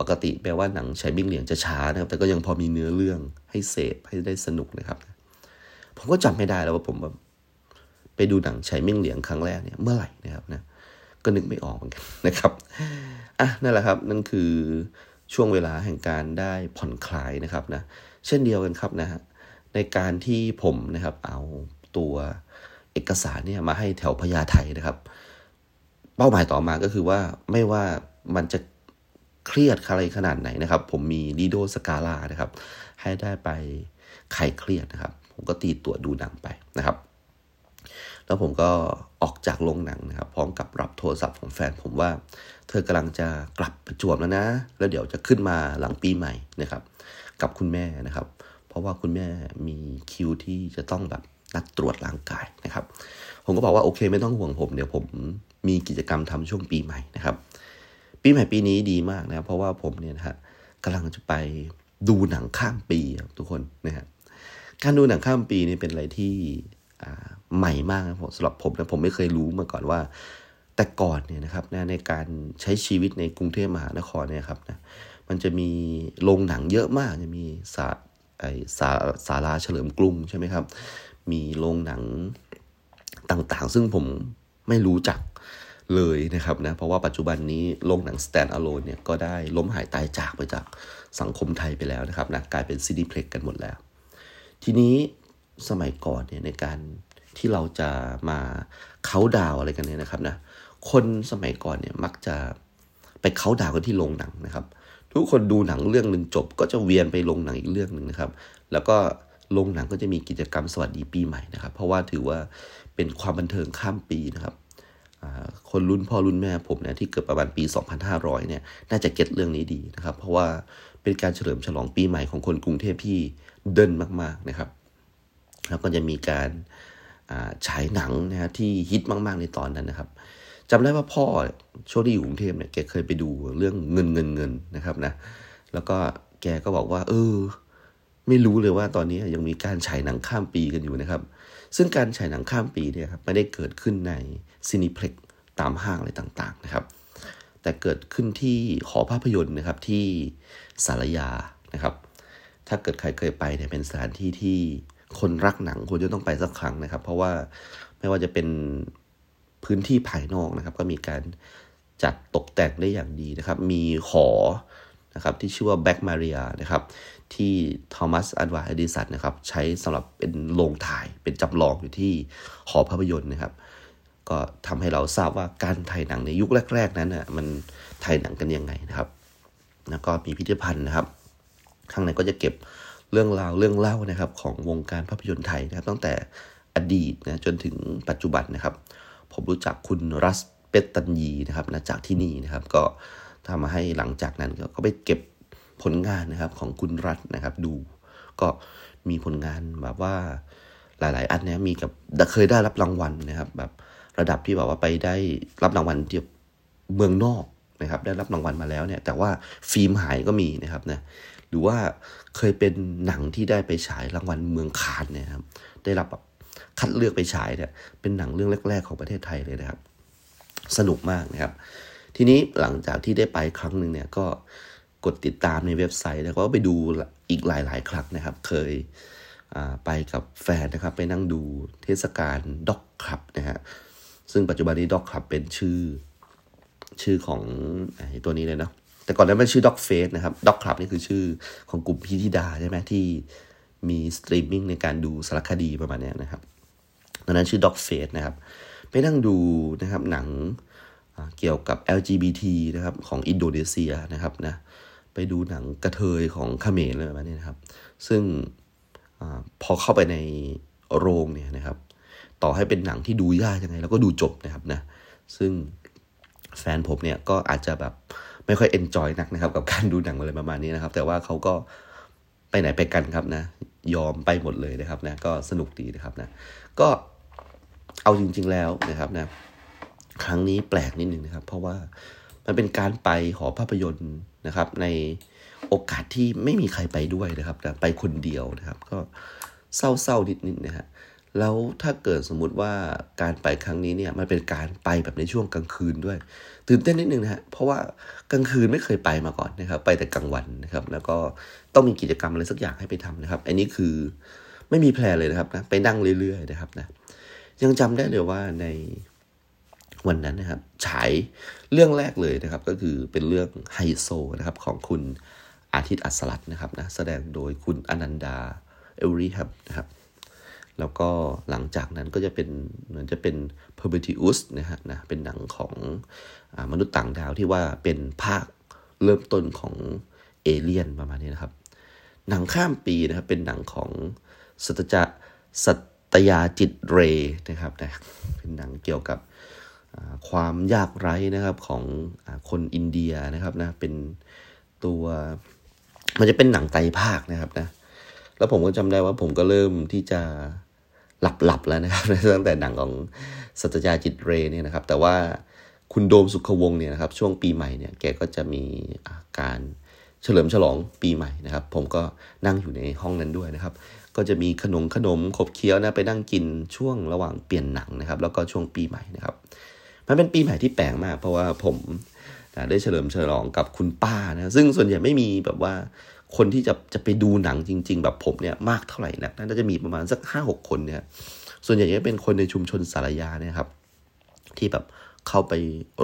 ปกติแปลว่าหนังชัยมิ่งเหลียงจะช้านะครับ แต่ก็ยังพอมีเนื้อเรื่องให้เสพให้ได้สนุกนะครับ ผมก็จำไม่ได้แล้วว่าผมไปดูหนังชัยมิ่งเหลียงครั้งแรกเนี่ยเมื่อไหร่นะครับนะก็นึกไม่ออกเหมือนกันนะครับอะนั่นแหละครับ นั่นคือช่วงเวลาแห่งการได้ผ่อนคลายนะครับนะเช่นเดียวกันครับนะฮะในการที่ผมนะครับเอาตัวเอกสารเนี่ยมาให้แถวพญาไทนะครับ เป้าหมายต่อมาก็คือว่าไม่ว่ามันจะ เครียดอะไรขนาดไหนนะครับ ผมมีดีโดสกาลานะครับ ให้ได้ไปไขเครียดนะครับ ผมก็ตีตัวดูหนังไปนะครับ แล้วผมก็ออกจากโรงหนังนะครับ พร้อมกับรับโทรศัพท์ของแฟนผมว่า เธอกำลังจะกลับประจวบแล้วนะ แล้วเดี๋ยวจะขึ้นมาหลังปีใหม่นะครับ กับคุณแม่นะครับ เพราะว่าคุณแม่มีคิวที่จะต้องแบบนัดตรวจร่างกายนะครับ ผมก็บอกว่าโอเคไม่ต้องห่วงผม เดี๋ยวผมมีกิจกรรมทำช่วงปีใหม่นะครับ ปีใหม่ปีนี้ดีมากนะเพราะว่าผมเนี่ยนะฮะกำลังจะไปดูหนังข้ามปีทุกคนนะฮะการดูหนังข้ามปีนี่เป็นอะไรที่ใหม่มากนะผมสำหรับผมนะผมไม่เคยรู้มาก่อนว่า แต่ก่อนเนี่ยนะครับนะในการใช้ชีวิตในกรุงเทพมหานครเนี่ยครับนะมันจะมีโรงหนังเยอะมากจะมีสาไอสาสาราเฉลิมกรุงใช่ไหมครับ มีโรงหนังต่างๆ ซึ่งผมไม่รู้จัก เลยนะครับนะเพราะว่าปัจจุบันนี้โรงหนัง stand alone เนี่ยก็ได้ล้มหายตายจากไปจากสังคมไทยไปแล้วนะครับนะกลายเป็นซีดีเพล็กกันหมดแล้ว ทีนี้สมัยก่อนเนี่ยในการที่เราจะมาเขาดาวอะไรกันเนี่ยนะครับนะคนสมัยก่อนเนี่ยมักจะไปเขาดาวกันที่โรงหนังนะครับ ทุกคนดูหนังเรื่องหนึ่งจบ ก็จะเวียนไปโรงหนังอีกเรื่องหนึ่งนะครับ แล้วก็โรงหนังก็จะมีกิจกรรมสวัสดีปีใหม่นะครับ เพราะว่าถือว่าเป็นความบันเทิงข้ามปีนะครับ คนรุ่นพ่อรุ่นแม่ผมเนี่ยที่เกิดประมาณปี 2500 เนี่ยน่าจะเก็ตเรื่องนี้ดีนะครับ เพราะว่าเป็นการเฉลิมฉลองปีใหม่ของคนกรุงเทพที่เดินมาก ๆนะครับ แล้วก็จะมีการฉายหนังนะฮะที่ฮิตมาก ๆ ในตอนนั้นนะครับจำได้ว่าพ่อช่วงที่อยู่กรุงเทพเนี่ยแกเคยไปดูเรื่องเงินเงินเงินนะครับนะแล้วก็แกก็บอกว่า เออ ไม่รู้เลยว่าตอนนี้ยังมีการฉายหนังข้ามปีกันอยู่นะครับ ซึ่งการฉายหนังข้ามปีเนี่ยครับไม่ได้เกิดขึ้นในซีนิเพล็กตามห้างอะไรต่างๆนะครับ แต่เกิดขึ้นที่หอภาพยนตร์นะครับที่สารยานะครับ ถ้าเกิดใครเคยไปเนี่ยเป็นสถานที่ที่คนรักหนังควรจะต้องไปสักครั้งนะครับ เพราะว่าไม่ว่าจะเป็นพื้นที่ภายนอกนะครับ ก็มีการจัดตกแต่งได้อย่างดีนะครับ มีหอนะครับที่ชื่อว่าแบ็กมาเรียนะครับ ที่ทอมัสอันวาอดิสันนะครับ ใช้สำหรับเป็นโรงถ่ายเป็นจำลองอยู่ที่หอภาพยนตร์นะครับ ก็ทำให้เราทราบว่าการถ่ายหนังในยุคแรก ๆ นั้นนะ่ะมันถ่ายหนังกันยังไงนะครับ แล้วก็มีพิพิธภัณฑ์นะครับ ข้างในก็จะเก็บเรื่องราวเรื่องเล่านะครับ ของวงการภาพยนตร์ไทยนะครับ ตั้งแต่อดีตนะจนถึงปัจจุบันนะครับ ผมรู้จักคุณรัสเปตตันยีนะครับนะจากที่นี่นะครับ ก็ทำมาให้หลังจากนั้นก็ไปเก็บ ผลงานนะครับของคุณรัฐนะครับ ดูก็มีผลงานแบบว่าหลาย ๆ อันนี้ยมีกับเคยได้รับรางวัลนะครับ แบบระดับที่แบบว่าไปได้รับรางวัลที่เมืองนอกนะครับ ได้รับรางวัลมาแล้วเนี่ย แต่ว่าฟิล์มหายก็มีนะครับนะหรือว่าเคยเป็นหนังที่ได้ไปฉายรางวัลเมืองคานเนี่ยครับ ได้รับแบบคัดเลือกไปฉายเนี่ยเป็นหนังเรื่องแรก ๆ ของประเทศไทยเลยนะครับ สนุกมากนะครับ ทีนี้หลังจากที่ได้ไปครั้งหนึ่งเนี่ยก็ กดติดตามในเว็บไซต์ แล้วก็ไปดูอีกหลาย ๆ ครั้งนะครับ เคยไปกับแฟนนะครับ ไปนั่งดูเทศกาล Doc Club นะฮะซึ่งปัจจุบันนี้ Doc Club เป็นชื่อชื่อของไอ้ตัวนี้เลยเนาะแต่ก่อนนั้นมันชื่อ Doc Fest นะครับ Doc Club นี่คือชื่อของกลุ่มพิธิดาใช่ไหมที่มีสตรีมมิ่งในการดูสารคดีประมาณนี้นะครับตอนนั้นชื่อ Doc Fest นะครับ ไปนั่งดูนะครับหนังเกี่ยวกับ LGBT นะครับของอินโดนีเซียนะครับนะ ไปดูหนังกระเทยของเขมรอะไรแบบนี้นะครับ ซึ่งอพอเข้าไปในโรงเนี่ยนะครับ ต่อให้เป็นหนังที่ดูยากยังไงแล้วก็ดูจบนะครับนะ ซึ่งแฟนผมเนี่ยก็อาจจะแบบไม่ค่อยเอนจอยนักนะครับ กับการดูหนังอะไรประมาณนี้นะครับ แต่ว่าเขาก็ไปไหนไปกันครับนะ ยอมไปหมดเลยนะครับนะ ก็สนุกดีนะครับนะ ก็เอาจริง ๆแล้วนะครับนะ ครั้งนี้แปลกนิดนึงนะครับ เพราะว่ามันเป็นการไปหอภาพยนตร์ นะครับ ในโอกาสที่ไม่มีใครไปด้วยนะครับนะไปคนเดียวนะครับ ก็เศร้าๆนิดนึงนะฮะแล้วถ้าเกิดสมมุติว่าการไปครั้งนี้เนี่ยมันเป็นการไปแบบในช่วงกลางคืนด้วย ตื่นเต้นนิดนึงนะฮะเพราะว่ากลางคืนไม่เคยไปมาก่อนนะครับ ไปแต่กลางวันนะครับ แล้วก็ต้องมีกิจกรรมอะไรสักอย่างให้ไปทำนะครับ อันนี้คือไม่มีแพลนเลยนะครับนะไปนั่งเรื่อยๆนะครับนะยังจำได้เลยว่าใน วันนั้นนะครับฉายเรื่องแรกเลยนะครับ ก็คือเป็นเรื่องไฮโซนะครับของคุณอาทิตย์อัศรัตนะครับนะแสดงโดยคุณอนันดาเอลรีครับนะครับแล้วก็หลังจากนั้นก็จะเป็นเหมือนจะเป็น p e r b e t i u s นะฮะนะเป็นหนังของอมนุษย์ต่างดาวที่ว่าเป็นภาคเริ่มต้นของเอเลียนประมาณนี้นะครับ หนังข้ามปีนะครับเป็นหนังของสัตจะสัตยาจิตเรนะครับนะเป็นหนังเกี่ยวกับ ความยากไร้นะครับของอคนอินเดียนะครับนะเป็นตัวมันจะเป็นหนังไตภาคนะครับนะแล้วผมก็จำได้ว่าผมก็เริ่มที่จะหลับๆแล้วนะครับตั้งแต่หนังของสัตยาจิตเรเนี่ยนะครับ แต่ว่าคุณโดมสุขวงศ์เนี่ยนะครับ ช่วงปีใหม่เนี่ยแกก็จะมีาการเฉลิมฉลองปีใหม่นะครับ ผมก็นั่งอยู่ในห้องนั้นด้วยนะครับ ก็จะมีขนมขนมขบเคี้ยวนะไปนั่งกินช่วงระหว่างเปลี่ยนหนังนะครับ แล้วก็ช่วงปีใหม่นะครับ มันเป็นปีใหม่ที่แปลกมาก เพราะว่าผมได้เฉลิมฉลองกับคุณป้านะซึ่งส่วนใหญ่ไม่มีแบบว่าคนที่จะจะไปดูหนังจริง ๆ แบบผมเนี่ยมากเท่าไหร่นะน่าจะมีประมาณสักห้าหกคนเนี่ย ส่วนใหญ่จะเป็นคนในชุมชนสารยาเนี่ยครับ ที่แบบเข้าไป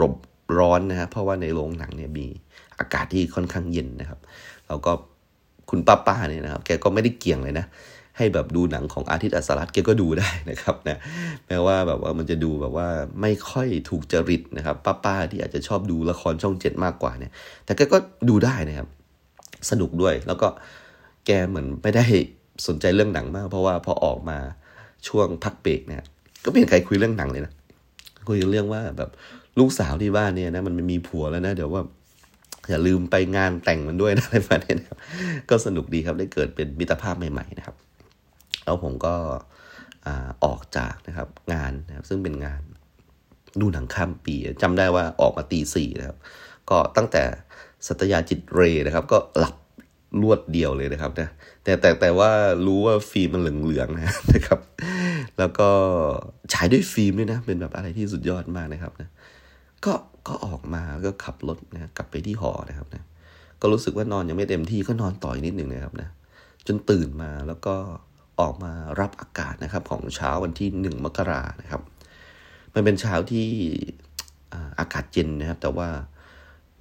รบร้อนนะฮะเพราะว่าในโรงหนังเนี่ยมีอากาศที่ค่อนข้างเย็นนะครับ แล้วก็คุณป้าป้าเนี่ยนะครับ แกก็ไม่ได้เกี่ยงเลยนะ ให้แบบดูหนังของอาทิตย์อัสรัตแกก็ดูได้นะครับนะแม้ว่าแบบว่ามันจะดูแบบว่าไม่ค่อยถูกจริตนะครับป้าป้าที่อาจจะชอบดูละครช่องเจ็ดมากกว่าเนี่ย แต่แกก็ดูได้นะครับ สนุกด้วยแล้วก็แกเหมือนไม่ได้สนใจเรื่องหนังมาก เพราะว่าพอออกมาช่วงพักเบรกเนี่ยก็ไม่เห็นใครคุยเรื่องหนังเลยนะคุยเรื่องว่าแบบลูกสาวที่บ้านเนี่ยนะมันมีผัวแล้วนะเดี๋ยวว่าอย่าลืมไปงานแต่งมันด้วยนะอะไรประมาณนี้นะครับก็สนุกดีครับได้เกิดเป็นมิตรภาพใหม่ๆนะครับ แล้วผมก็ออกจากนะครับงานนะครับซึ่งเป็นงานดูหนังข้ามปีจำได้ว่าออกมาตีสี่นะครับ ก็ตั้งแต่สัตยาจิตเรนะครับ ก็หลับลวดเดียวเลยนะครับนะแต่แต่แต่ว่ารู้ว่าฟิล์มมันเหลืองๆนะครับ แล้วก็ฉายด้วยฟิล์มด้วยนะ เป็นแบบอะไรที่สุดยอดมากนะครับนะก็ก็ออกมาก็ขับรถนะกลับไปที่หอนะครับนะก็รู้สึกว่านอนยังไม่เต็มที่ก็นอนต่อยนิดหนึ่งนะครับนะจนตื่นมาแล้วก็ ออกมารับอากาศนะครับของเช้าวันที่หนึ่งมกรานะครับ มันเป็นเช้าที่อากาศเย็นนะครับ แต่ว่า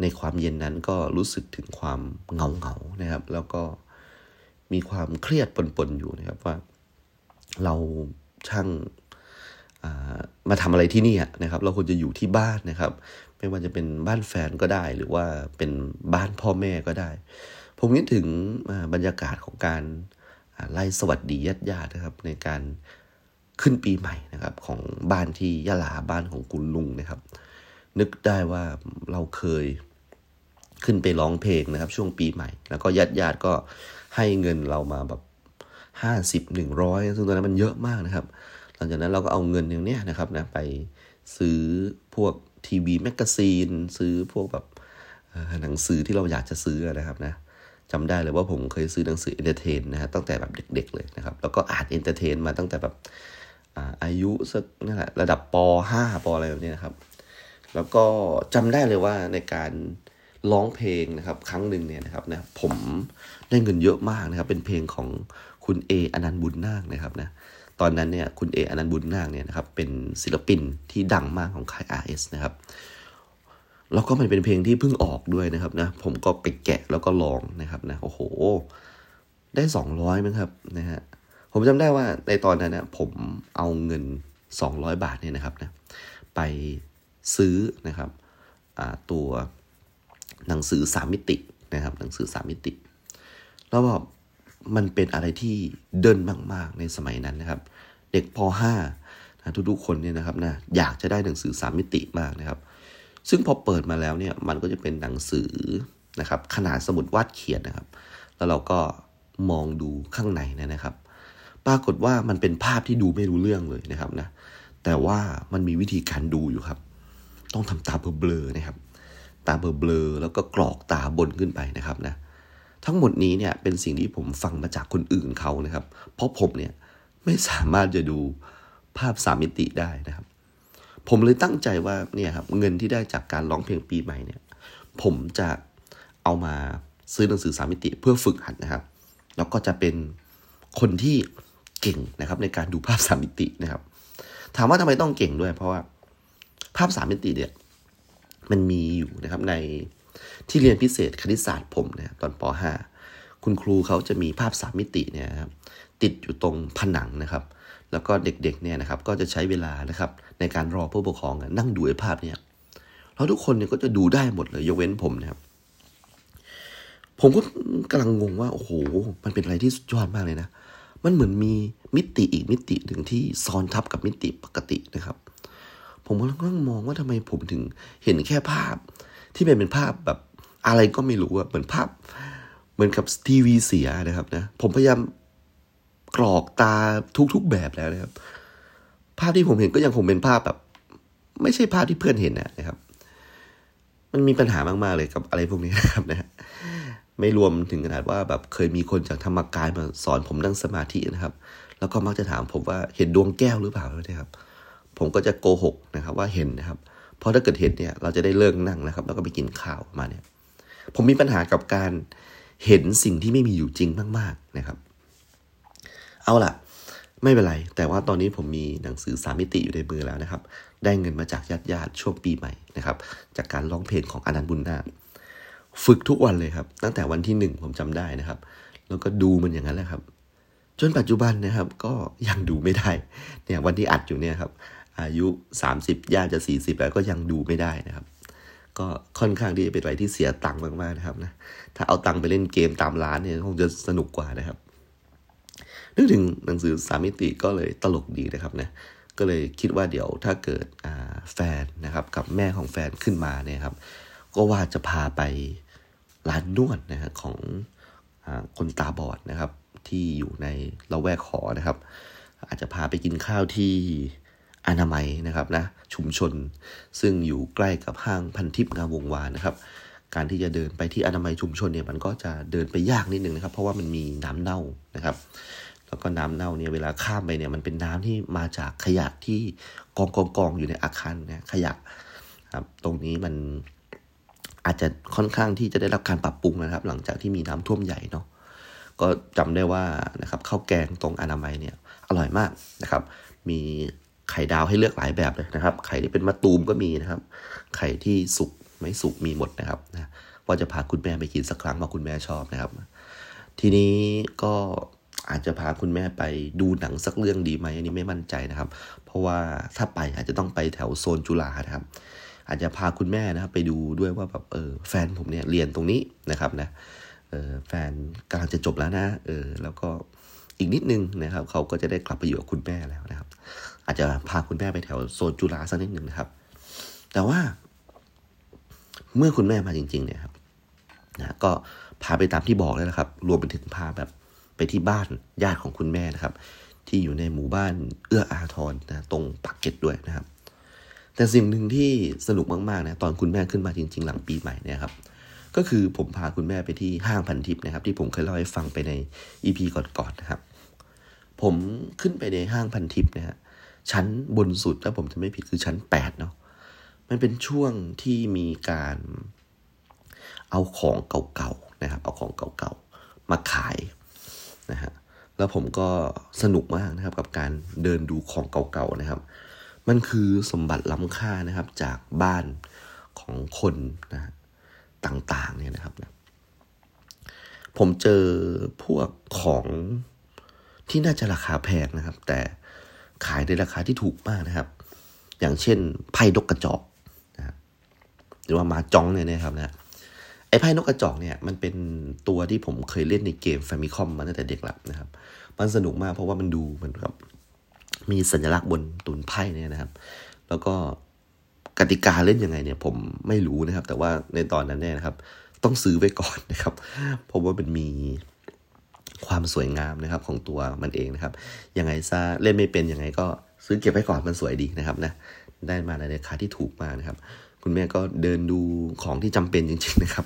ในความเย็นนั้นก็รู้สึกถึงความเงาเงานะครับ แล้วก็มีความเครียดปนๆอยู่นะครับว่าเราช่างมาทำอะไรที่นี่นะครับ เราควรจะอยู่ที่บ้านนะครับ ไม่ว่าจะเป็นบ้านแฟนก็ได้ หรือว่าเป็นบ้านพ่อแม่ก็ได้ ผมนึกถึงบรรยากาศของการ ไล่สวัสดีญาติญาตินะครับ ในการขึ้นปีใหม่นะครับ ของบ้านที่ยะลาบ้านของคุณลุงนะครับ นึกได้ว่าเราเคยขึ้นไปร้องเพลงนะครับ ช่วงปีใหม่ แล้วก็ญาติญาติก็ให้เงินเรามาแบบห้าสิบหนึ่งร้อยซึ่งตอนนั้นมันเยอะมากนะครับ หลังจากนั้นเราก็เอาเงินอย่างนี้นะครับนะไปซื้อพวก TV Magazine ซื้อพวกแบบหนังสือที่เราอยากจะซื้อนะครับนะ จำได้เลยว่าผมเคยซื้อหนังสือ Entertain นะฮะตั้งแต่แบบเด็ก ๆ เลยนะครับ แล้วก็อ่าน Entertain มาตั้งแต่แบบอายุสักนั่นแหละระดับป .5 ปอะไรแบบนี้นะครับ แล้วก็จำได้เลยว่าในการร้องเพลงนะครับ ครั้งหนึ่งเนี่ยนะครับนะผมได้เงินเยอะมากนะครับ เป็นเพลงของคุณเออนันต์บุญนาคนะครับนะตอนนั้นเนี่ยคุณเออนันต์บุญนาคเนี่ยนะครับเป็นศิลปินที่ดังมากของค่าย RS นะครับ แล้วก็มันเป็นเพลงที่เพิ่งออกด้วยนะครับนะ ผมก็ไปแกะแล้วก็ลองนะครับนะ โอ้โห ได้สองร้อยมั้งครับนะฮะ ผมจำได้ว่าในตอนนั้นนะผมเอาเงินสองร้อยบาทเนี่ยนะครับนะ ไปซื้อนะครับตัวหนังสือสามมิตินะครับ หนังสือสามมิติ แล้วแบบมันเป็นอะไรที่เดินมาก ๆ ในสมัยนั้นนะครับ เด็กป .5 นะทุกๆคนเนี่ยนะครับนะอยากจะได้หนังสือสามมิติมากนะครับ ซึ่งพอเปิดมาแล้วเนี่ยมันก็จะเป็นหนังสือนะครับ ขนาดสมุดวาดเขียนนะครับ แล้วเราก็มองดูข้างในนะครับ ปรากฏว่ามันเป็นภาพที่ดูไม่รู้เรื่องเลยนะครับนะแต่ว่ามันมีวิธีการดูอยู่ครับ ต้องทำตาเบลอๆนะครับ ตาเบลอๆแล้วก็กรอกตาบนขึ้นไปนะครับนะทั้งหมดนี้เนี่ยเป็นสิ่งที่ผมฟังมาจากคนอื่นเขานะครับ เพราะผมเนี่ยไม่สามารถจะดูภาพสามมิติได้นะครับ ผมเลยตั้งใจว่าเนี่ยครับเงินที่ได้จากการร้องเพลงปีใหม่เนี่ย ผมจะเอามาซื้อหนังสือสามมิติเพื่อฝึกหัดนะครับ แล้วก็จะเป็นคนที่เก่งนะครับ ในการดูภาพสามมิตินะครับ ถามว่าทำไมต้องเก่งด้วย เพราะว่าภาพสามมิติเนี่ยมันมีอยู่นะครับในที่เรียนพิเศษคณิตศาสตร์ผมเนี่ยตอนป .5 คุณครูเขาจะมีภาพสามมิติเนี่ยครับติดอยู่ตรงผนังนะครับ แล้วก็เด็กๆเนี่ยนะครับก็จะใช้เวลานะครับในการรอผู้ปกครองนั่งดูไอ้ภาพเนี่ยแล้วทุกคนเนี่ยก็จะดูได้หมดเลยยกเว้นผมนะครับ ผมก็กำลังงงว่าโอ้โหมันเป็นอะไรที่สุดยอดมากเลยนะ มันเหมือนมีมิติอีกมิติหนึ่งที่ซ้อนทับกับมิติปกตินะครับ ผมก็ลังมองว่าทำไมผมถึงเห็นแค่ภาพ ที่เป็นเป็นภาพแบบอะไรก็ไม่รู้อะเหมือนภาพ เหมือนกับทีวีเสียนะครับนะผมพยายาม กรอกตาทุกๆแบบแล้วนะครับ ภาพที่ผมเห็นก็ยังคงเป็นภาพแบบ ไม่ใช่ภาพที่เพื่อนเห็นนะครับ มันมีปัญหามากๆเลยกับอะไรพวกนี้นะครับนะไม่รวมถึงขนาดว่าแบบเคยมีคนจากธรรมกายมาสอนผมนั่งสมาธินะครับ แล้วก็มักจะถามผมว่าเห็นดวงแก้วหรือเปล่านะครับ ผมก็จะโกหกนะครับ ว่าเห็นนะครับ เพราะถ้าเกิดเห็นเนี่ยเราจะได้เลิกนั่งนะครับ แล้วก็ไปกินข้าวมาเนี่ย ผมมีปัญหากับการเห็นสิ่งที่ไม่มีอยู่จริงมาก ๆนะครับ เอาล่ะ ไม่เป็นไร แต่ว่าตอนนี้ผมมีหนังสือสามิติอยู่ในมือแล้วนะครับ ได้เงินมาจากญาติญาติช่วงปีใหม่นะครับ จากการร้องเพลงของอนันต์บุญนาฝึกทุกวันเลยครับ ตั้งแต่วันที่หนึ่งผมจำได้นะครับ แล้วก็ดูมันอย่างนั้นแหละครับ จนปัจจุบันนะครับ ก็ยังดูไม่ได้ เนี่ยวันที่อัดอยู่เนี่ยครับ อายุ 30ย่างจะ 40 แล้วก็ยังดูไม่ได้นะครับ ก็ค่อนข้างที่จะเป็นอะไรที่เสียตังค์มากๆนะครับนะ ถ้าเอาตังค์ไปเล่นเกมตามร้านเนี่ยคงจะสนุกกว่านะครับ นึกถึงหนังสือสามิติก็เลยตลกดีนะครับนะก็เลยคิดว่าเดี๋ยวถ้าเกิดแฟนนะครับกับแม่ของแฟนขึ้นมาเนี่ยครับ ก็ว่าจะพาไปร้านนวดนะฮะของอคนตาบอดนะครับ ที่อยู่ในละแวกขอนะครับ อาจจะพาไปกินข้าวที่อนามัยนะครับนะชุมชนซึ่งอยู่ใกล้กับห้างพันทิพย์งามวงวานนะครับ การที่จะเดินไปที่อนามัยชุมชนเนี่ยมันก็จะเดินไปยากนิดนึงนะครับ เพราะว่ามันมีน้ำเน่านะครับ แล้วก็น้ำเน่าเนี่ยเวลาข้ามไปเนี่ยมันเป็นน้ำที่มาจากขยะที่กองกองกองอยู่ในอาคารนะขยะครับตรงนี้มันอาจจะค่อนข้างที่จะได้รับการปรับปรุงนะครับ หลังจากที่มีน้ำท่วมใหญ่เนาะก็จำได้ว่านะครับข้าวแกงตรงอนามัยเนี่ยอร่อยมากนะครับ มีไข่ดาวให้เลือกหลายแบบเลยนะครับ ไข่ที่เป็นมะตูมก็มีนะครับ ไข่ที่สุกไม่สุกมีหมดนะครับนะว่าจะพาคุณแม่ไปกินสักครั้งว่าคุณแม่ชอบนะครับ ทีนี้ก็ อาจจะพาคุณแม่ไปดูหนังสักเรื่องดีไหมอันนี้ไม่มั่นใจนะครับ เพราะว่าถ้าไปอาจจะต้องไปแถวโซนจุฬานะครับ อาจจะพาคุณแม่นะครับไปดูด้วยว่าแบบเออแฟนผมเนี่ยเรียนตรงนี้นะครับนะเออแฟนกำลังจะจบแล้วนะเออแล้วก็อีกนิดนึงนะครับ เขาก็จะได้กลับไปอยู่กับคุณแม่แล้วนะครับ อาจจะพาคุณแม่ไปแถวโซนจุฬาสักนิดหนึ่งนะครับ แต่ว่า เมื่อคุณแม่มาจริง ๆ เนี่ยครับนะก็พาไปตามที่บอกเลยนะครับ รวมไปถึงพาแบบ ไปที่บ้านญาติของคุณแม่นะครับ ที่อยู่ในหมู่บ้านเอื้ออาทรนะตรงปากเกร็ดด้วยนะครับ แต่สิ่งหนึ่งที่สนุกมากๆนะตอนคุณแม่ขึ้นมาจริง ๆ หลังปีใหม่เนี่ยครับก็คือผมพาคุณแม่ไปที่ห้างพันทิพย์นะครับ ที่ผมเคยเล่าให้ฟังไปในอีพีก่อนๆนะครับ ผมขึ้นไปในห้างพันทิพย์นะฮะชั้นบนสุดถ้าผมจะไม่ผิดคือชั้นแปดเนาะมันเป็นช่วงที่มีการเอาของเก่าๆนะครับ เอาของเก่าๆมาขาย นะฮะแล้วผมก็สนุกมากนะครับกับการเดินดูของเก่าๆนะครับ มันคือสมบัติล้ำค่านะครับจากบ้านของคนนะต่างๆเนี่ยนะครับนะผมเจอพวกของที่น่าจะราคาแพงนะครับ แต่ขายในราคาที่ถูกมากนะครับ อย่างเช่นไพ่นกกระจอกนะหรือว่ามาจ้องเนี่ยนะครับนะ ไอ้ไพ่นกกระจอกเนี่ยมันเป็นตัวที่ผมเคยเล่นในเกมแฟมิคอมมาตั้งแต่เด็กแล้วนะครับ มันสนุกมากเพราะว่ามันดูเหมือนกับมีสัญลักษณ์บนตุนไพ่เนี่ยนะครับ แล้วก็กติกาเล่นยังไงเนี่ย ผมไม่รู้นะครับ แต่ว่าในตอนนั้นเนี่ยนะครับ ต้องซื้อไว้ก่อนนะครับ เพราะว่ามันมีความสวยงามนะครับของตัวมันเองนะครับ ยังไงซะเล่นไม่เป็นยังไงก็ซื้อเก็บไว้ก่อนมันสวยดีนะครับนะได้มาในราคาที่ถูกมากนะครับ คุณแม่ก็เดินดูของที่จำเป็นจริง ๆนะครับ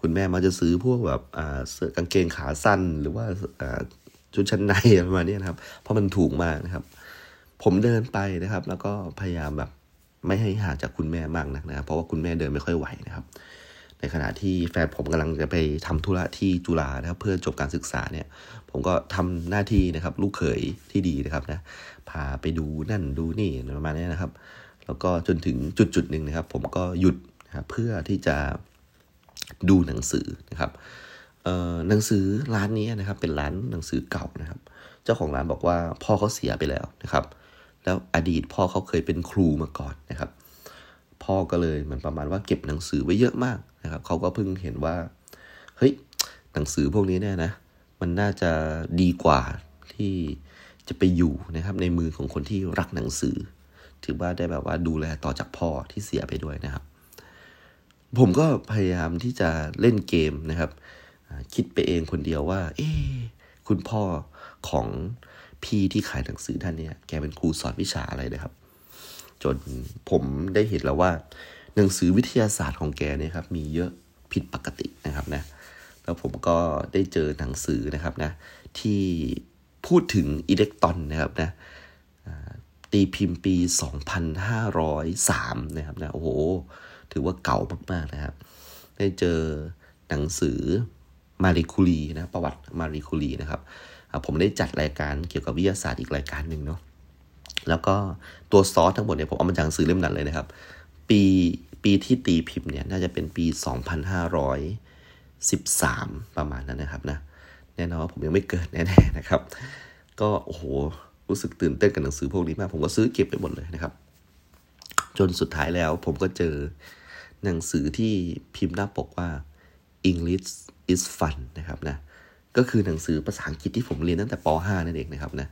คุณแม่มาจะซื้อพวกแบบเสื้อกางเกงขาสั้น หรือว่าชุดชั้นในประมาณนี้นะครับ เพราะมันถูกมากนะครับ ผมเดินไปนะครับ แล้วก็พยายามแบบไม่ให้ห่างจากคุณแม่มากนักนะครับ เพราะว่าคุณแม่เดินไม่ค่อยไหวนะครับ ในขณะที่แฟนผมกำลังจะไปทำธุระที่จุฬานะครับ เพื่อจบการศึกษาเนี่ย ผมก็ทำหน้าที่นะครับ ลูกเขยที่ดีนะครับนะพาไปดูนั่นดูนี่ประมาณนี้นะครับ แล้วก็จนถึงจุดจุดหนึ่งนะครับ ผมก็หยุดนะเพื่อที่จะดูหนังสือนะครับหนังสือร้านนี้นะครับ เป็นร้านหนังสือเก่านะครับ เจ้าของร้านบอกว่าพ่อเขาเสียไปแล้วนะครับ แล้วอดีตพ่อเขาเคยเป็นครูมาก่อนนะครับ พ่อก็เลยเหมันประมาณว่าเก็บหนังสือไว้เยอะมากนะครับเขาก็เพิ่งเห็นว่าเฮ้ยหนังสือพวกนี้เนี่ยนะ มันน่าจะดีกว่าที่จะไปอยู่นะครับในมือของคนที่รักหนังสือ ถือว่าได้แบบว่าดูแลต่อจากพ่อที่เสียไปด้วยนะครับ ผมก็พยายามที่จะเล่นเกมนะครับ คิดไปเองคนเดียวว่า เอ๊คุณพ่อของพี่ที่ขายหนังสือท่านเนี่ยแกเป็นครูสอนวิชาอะไรนะครับ จนผมได้เห็นแล้วว่า หนังสือวิทยาศาสตร์ของแกเนี่ยครับ มีเยอะผิดปกตินะครับนะแล้วผมก็ได้เจอหนังสือนะครับนะ ที่พูดถึงอิเล็กตรอนนะครับนะ ตีตีพิมพ์ปี 2503 นะครับนะโอ้โห ถือว่าเก่ามาก ๆ นะครับ ได้เจอหนังสือมาริคูลีนะประวัติมาริคูลีนะครับ ผมได้จัดรายการเกี่ยวกับวิทยาศาสตร์อีกรายการหนึ่งเนาะแล้วก็ตัวซอสทั้งหมดเนี่ยผมเอามาจากหนังสือเล่มนั้นเลยนะครับ ปีปีที่ตีพิมพ์เนี่ยน่าจะเป็นปี 2513 ประมาณนั้นนะครับนะแน่นอนว่าผมยังไม่เกิดแน่ๆนะครับ ก็โอ้โห รู้สึกตื่นเต้นกับหนังสือพวกนี้มาก ผมก็ซื้อเก็บไปหมดเลยนะครับ จนสุดท้ายแล้วผมก็เจอหนังสือที่พิมพ์หน้าปกว่า English is fun นะครับนะ ก็คือหนังสือภาษาอังกฤษที่ผมเรียนตั้งแต่ป .5 นั่นเองนะครับนะ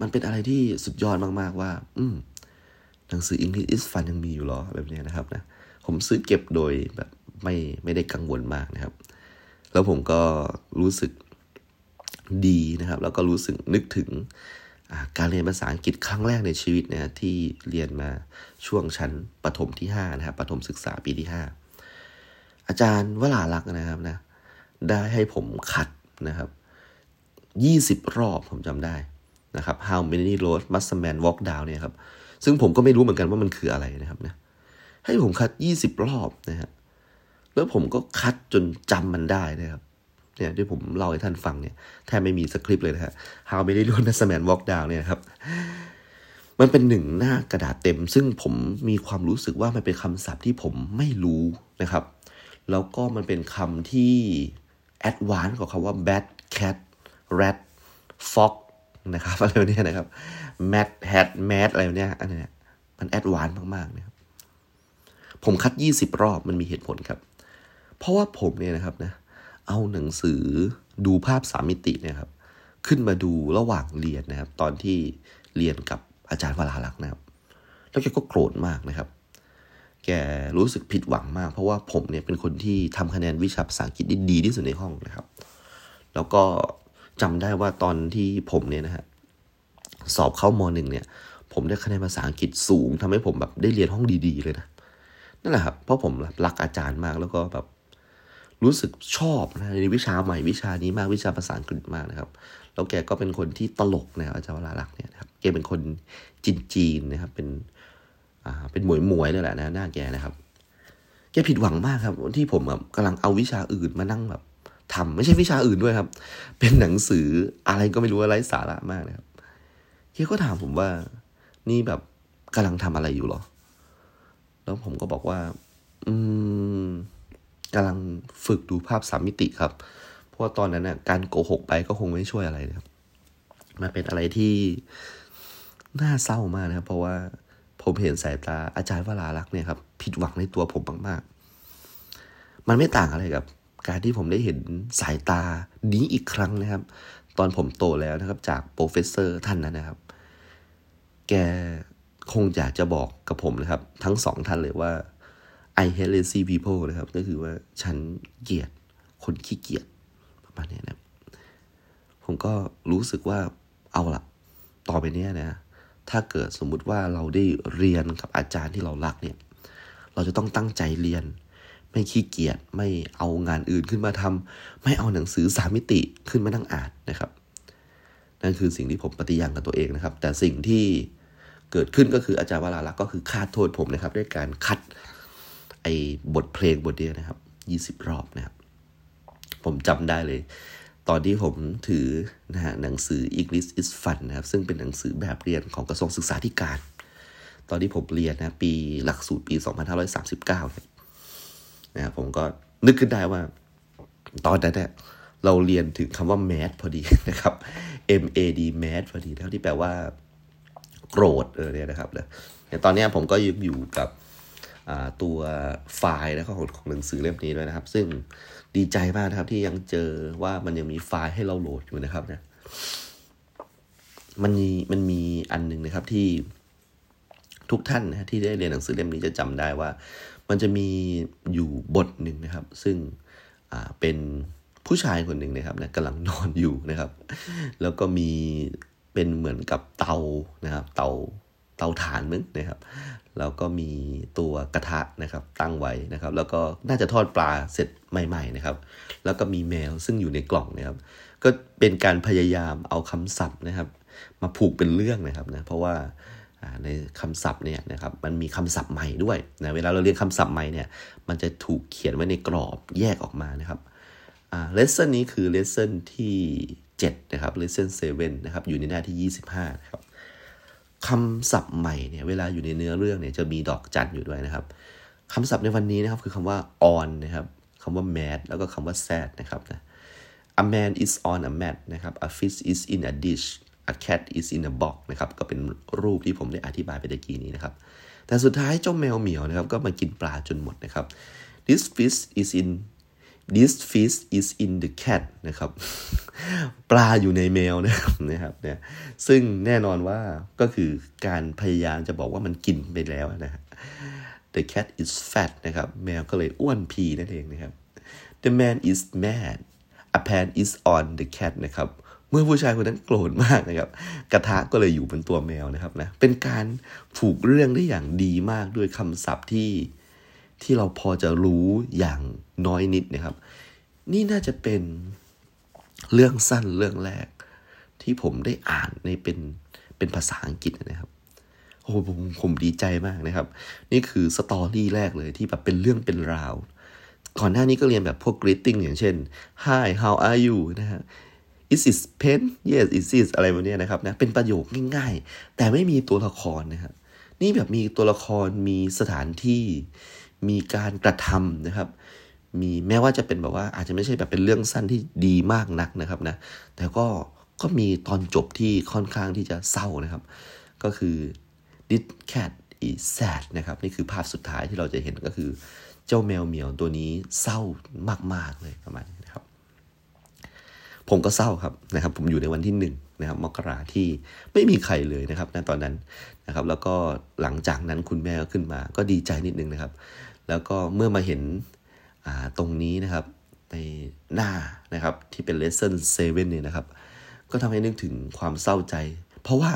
มันเป็นอะไรที่สุดยอดมากๆว่า อืมหนังสือ English is fun ยังมีอยู่หรอแบบนี้นะครับนะ ผมซื้อเก็บโดยแบบไม่ไม่ได้กังวลมากนะครับ แล้วผมก็รู้สึกดีนะครับ แล้วก็รู้สึกนึกถึง การเรียนภาษาอังกฤษครั้งแรกในชีวิตนะที่เรียนมาช่วงชั้นประถมที่5นะครับประถมศึกษาปีที่ 5 อาจารย์วลาลักษณ์นะครับนะได้ให้ผมคัดนะครับ 20 รอบผมจำได้นะครับ How many roads must a man walk down เนี่ยครับซึ่งผมก็ไม่รู้เหมือนกันว่ามันคืออะไรนะครับนะให้ผมคัด 20 รอบนะฮะแล้วผมก็คัดจนจำมันได้นะครับ เนี่ยที่ผมเล่าให้ท่านฟังเนี่ยแทบไม่มีสคริปต์เลยนะฮะ How many roads must a man walk down เนี่ยครับ มันเป็นหนึ่งหน้ากระดาษเต็ม ซึ่งผมมีความรู้สึกว่ามันเป็นคำศัพท์ที่ผมไม่รู้นะครับ แล้วก็มันเป็นคำที่ advance ของคำว่า bat cat rat fox นะครับอะไรเนี่ยนะครับ mat hat mat อะไรเนี่ยอันนี้มัน advance มากๆนะครับผมคัด 20 รอบมันมีเหตุผลครับ เพราะว่าผมเนี่ยนะครับนะ เอาหนังสือดูภาพสามมิติเนี่ยครับ ขึ้นมาดูระหว่างเรียนนะครับ ตอนที่เรียนกับอาจารย์วราลักษ์นะครับ แล้วแกก็โกรธมากนะครับ แกรู้สึกผิดหวังมาก เพราะว่าผมเนี่ยเป็นคนที่ทำคะแนนวิชาภาษาอังกฤษได้ดีที่สุดในห้องนะครับ แล้วก็จำได้ว่าตอนที่ผมเนี่ยนะฮะสอบเข้ามหนึ่งเนี่ย ผมได้คะแนนภาษาอังกฤษสูงทำให้ผมแบบได้เรียนห้องดีๆเลยนะนั่นแหละครับเพราะผมรักอาจารย์มากแล้วก็แบบ รู้สึกชอบนะในวิชาใหม่วิชานี้มากวิชาภาษาอังกฤษมากนะครับ แล้วแกก็เป็นคนที่ตลกนะอาจารย์วราลักษ์เนี่ยนะครับแกเป็นคนจีนๆนนะครับ เป็นอ่าเป็นหมวยหมวยเลยแหละนะหน้าแกนะครับแกผิดหวังมากครับที่ผมแบบกำลังเอาวิชาอื่นมานั่งแบบทำไม่ใช่วิชาอื่นด้วยครับ เป็นหนังสืออะไรก็ไม่รู้อะไรสาระมากนะครับแกก็ถามผมว่า นี่แบบกำลังทำอะไรอยู่หรอ แล้วผมก็บอกว่า อืม กำลังฝึกดูภาพสามมิติครับ เพราะว่าตอนนั้นนะ่ะการโกหกไปก็คงไม่ช่วยอะไรนะครับมันเป็นอะไรที่น่าเศร้ามากนะครับ เพราะว่าผมเห็นสายตาอาจารย์วราลักษ์เนี่ยครับผิดหวังในตัวผมมากๆ มันไม่ต่างอะไรกับ การที่ผมได้เห็นสายตานี้อีกครั้งนะครับ ตอนผมโตแล้วนะครับ จาก professor ท่านนั้นนะครับ แกคงอยากจะบอกกับผมนะครับ ทั้งสองท่านเลยว่า I hate lazy people นะครับ ก็คือว่าฉันเกลียดคนขี้เกียจประมาณนี้นะผมก็รู้สึกว่าเอาละต่อไปเนี้ยนะ ถ้าเกิดสมมุติว่าเราได้เรียนกับอาจารย์ที่เรารักเนี่ย เราจะต้องตั้งใจเรียน ไม่ขี้เกียจไม่เอางานอื่นขึ้นมาทำไม่เอาหนังสือสามมิติขึ้นมานั่งอ่านนะครับ นั่นคือสิ่งที่ผมปฏิญาณกับตัวเองนะครับ แต่สิ่งที่เกิดขึ้นก็คืออาจารย์วราลักษ์ก็คือคาดโทษผมนะครับ ด้วยการคัด ไอ้บทเพลงบทเดียวนะครับยี่สิบรอบนะครับ ผมจำได้เลย ตอนที่ผมถือนะฮะหนังสือ English is fun นะครับ ซึ่งเป็นหนังสือแบบเรียนของกระทรวงศึกษาธิการ ตอนที่ผมเรียนนะปีหลักสูตรปี 2539นะครับผมก็นึกขึ้นได้ว่า ตอนนั้นเนี่ยเราเรียนถึงคำว่า mad พอดีนะครับ M A D mad พอดีแล้วที่แปลว่า โกรธเออเนี่ยนะครับนะตอนนี้ผมก็ยังอยู่กับ ตัวไฟล์แล้วก็ของของหนังสือเล่มนี้ด้วยนะครับ ซึ่งดีใจมากนะครับที่ยังเจอว่ามันยังมีไฟล์ให้เราโหลดอยู่นะครับนะมันมีมันมีอันหนึ่งนะครับที่ทุกท่านนะที่ได้เรียนหนังสือเล่มนี้จะจำได้ว่า มันจะมีอยู่บทหนึ่งนะครับ ซึ่งอ่าเป็นผู้ชายคนหนึ่งนะครับนะกำลังนอนอยู่นะครับ แล้วก็มีเป็นเหมือนกับเตานะครับ เตาเตาถ่านมึงนะครับ แล้วก็มีตัวกระทะนะครับตั้งไว้นะครับ แล้วก็น่าจะทอดปลาเสร็จใหม่ ๆนะครับ แล้วก็มีแมวซึ่งอยู่ในกล่องนะครับ ก็เป็นการพยายามเอาคำศัพท์นะครับ มาผูกเป็นเรื่องนะครับนะเพราะว่าในคำศัพท์เนี่ยนะครับมันมีคำศัพท์ใหม่ด้วยนะเวลาเราเรียนคำศัพท์ใหม่เนี่ยมันจะถูกเขียนไว้ในกรอบแยกออกมานะครับอ่า lesson นี้คือ lesson ที่7นะครับเลสเซน7นะครับอยู่ในหน้าที่ 25นะครับ คำศัพท์ใหม่เนี่ยเวลาอยู่ในเนื้อเรื่องเนี่ยจะมีดอกจันอยู่ด้วยนะครับคำศัพท์ในวันนี้นะครับคือคำว่า on นะครับคำว่า mad แล้วก็คำว่า sad นะครับนะ a man is on a mat นะครับ a fish is in a dish a cat is in a box นะครับก็เป็นรูปที่ผมได้อธิบายไปตะกี้นี้นะครับ แต่สุดท้ายเจ้าแมวเหมียวนะครับก็มากินปลาจนหมดนะครับ this fish is in this fish is in the cat นะครับ ปลาอยู่ในแมวนะครับนะครับเนี่ยซึ่งแน่นอนว่าก็คือการพยายามจะบอกว่ามันกินไปแล้วนะ the cat is fat นะครับ แมวก็เลยอ้วนพีนั่นเองนะครับ the man is mad a pan is on the cat นะครับเมื่อผู้ชายคนนั้นโกรธมากนะครับ กระทะก็เลยอยู่บนตัวแมวนะครับนะเป็นการผูกเรื่องได้อย่างดีมากด้วยคำศัพท์ที่ที่เราพอจะรู้อย่าง น้อยนิดนะครับ นี่น่าจะเป็นเรื่องสั้นเรื่องแรก ที่ผมได้อ่านในเป็นเป็นภาษาอังกฤษนะครับโอ้ผมผมดีใจมากนะครับ นี่คือสตอรี่แรกเลยที่แบบเป็นเรื่องเป็นราว ก่อนหน้านี้ก็เรียนแบบพวก greeting อย่างเช่น hi how are you นะฮะ is it pen yes it is อะไรแบบนี้นะครับนะเป็นประโยคง่ายๆ แต่ไม่มีตัวละครนะครับนี่แบบมีตัวละครมีสถานที่ มีการกระทำนะครับ มีแม้ว่าจะเป็นแบบว่าอาจจะไม่ใช่แบบเป็นเรื่องสั้นที่ดีมากนักนะครับนะแต่ก็ก็มีตอนจบที่ค่อนข้างที่จะเศร้านะครับ ก็คือ this cat is sad นะครับนี่คือภาพสุดท้ายที่เราจะเห็นก็คือเจ้าแมวเหมียวตัวนี้เศร้ามาก ๆ เลยประมาณนี้นะครับ ผมก็เศร้าครับนะครับ ผมอยู่ในวันที่หนึ่งนะครับมกราที่ไม่มีใครเลยนะครับณตอนนั้นนะครับ แล้วก็หลังจากนั้นคุณแม่ก็ขึ้นมา ก็ดีใจนิดนึงนะครับ แล้วก็เมื่อมาเห็น ตรงนี้นะครับในหน้านะครับที่เป็น lesson 7เว่นเนี่ยนะครับ ก็ทำให้นึกถึงความเศร้าใจ เพราะว่า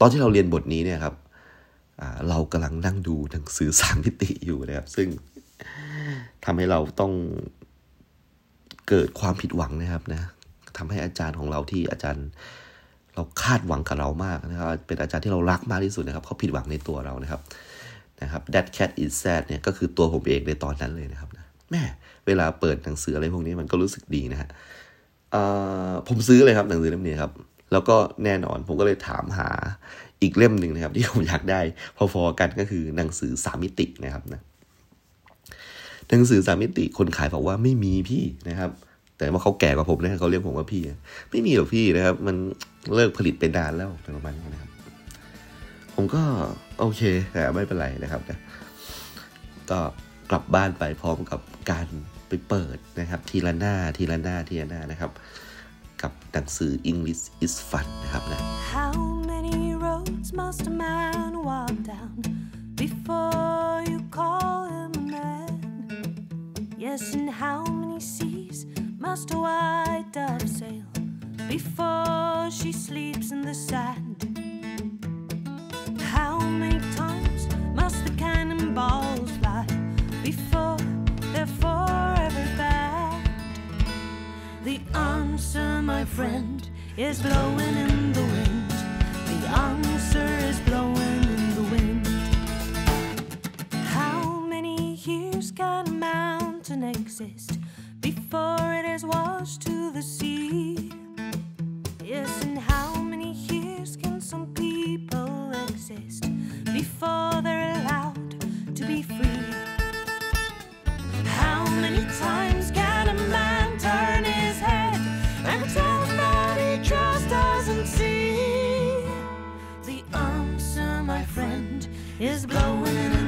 ตอนที่เราเรียนบทนี้เนี่ยครับเรากำลังนั่งดูหนังสือสามมิติอยู่นะครับ ซึ่งทำให้เราต้องเกิดความผิดหวังนะครับนะทำให้อาจารย์ของเราที่อาจารย์เราคาดหวังกับเรามากนะครับ เป็นอาจารย์ที่เรารักมากที่สุดนะครับเขาผิดหวังในตัวเรานะครับนะครับ That cat is sad เนี่ยก็คือตัวผมเองในตอนนั้นเลยนะครับนะ แม่เวลาเปิดหนังสืออะไรพวกนี้มันก็รู้สึกดีนะฮะผมซื้อเลยครับหนังสือเล่มนี้ครับ แล้วก็แน่นอนผมก็เลยถามหาอีกเล่มหนึ่งนะครับ ที่ผมอยากได้พอๆกันก็คือหนังสือสามิตินะครับนะหนังสือสามมิติคนขายบอกว่าไม่มีพี่นะครับ แต่ว่าเขาแก่กว่าผมนะเขาเรียกผมว่าพี่ ไม่มีหรอกพี่นะครับ มันเลิกผลิตไปนานแล้วประมาณนี้นะครับ ผมก็โอเคแต่ไม่เป็นไรนะครับนะก็ กลับบ้านไปพร้อมกับการไปเปิดนะครับ ทีละหน้าทีละหน้าทีละหน้านะครับ กับหนังสือ English is fun นะครับนะ How many roads must a man walk down before you call him a man? Yes, and how many seas must a white dove sail before she sleeps in the sand? How many times must the cannonballs fly before they're forever banned? The answer, my friend, is blowing in the wind. The answer is blowing in the wind. How many years can a mountain exist before it is washed to the sea? Yes, and how many years can some people exist before they're many times can a man turn his head and pretend that he just doesn't see? The answer, my friend, is blowing in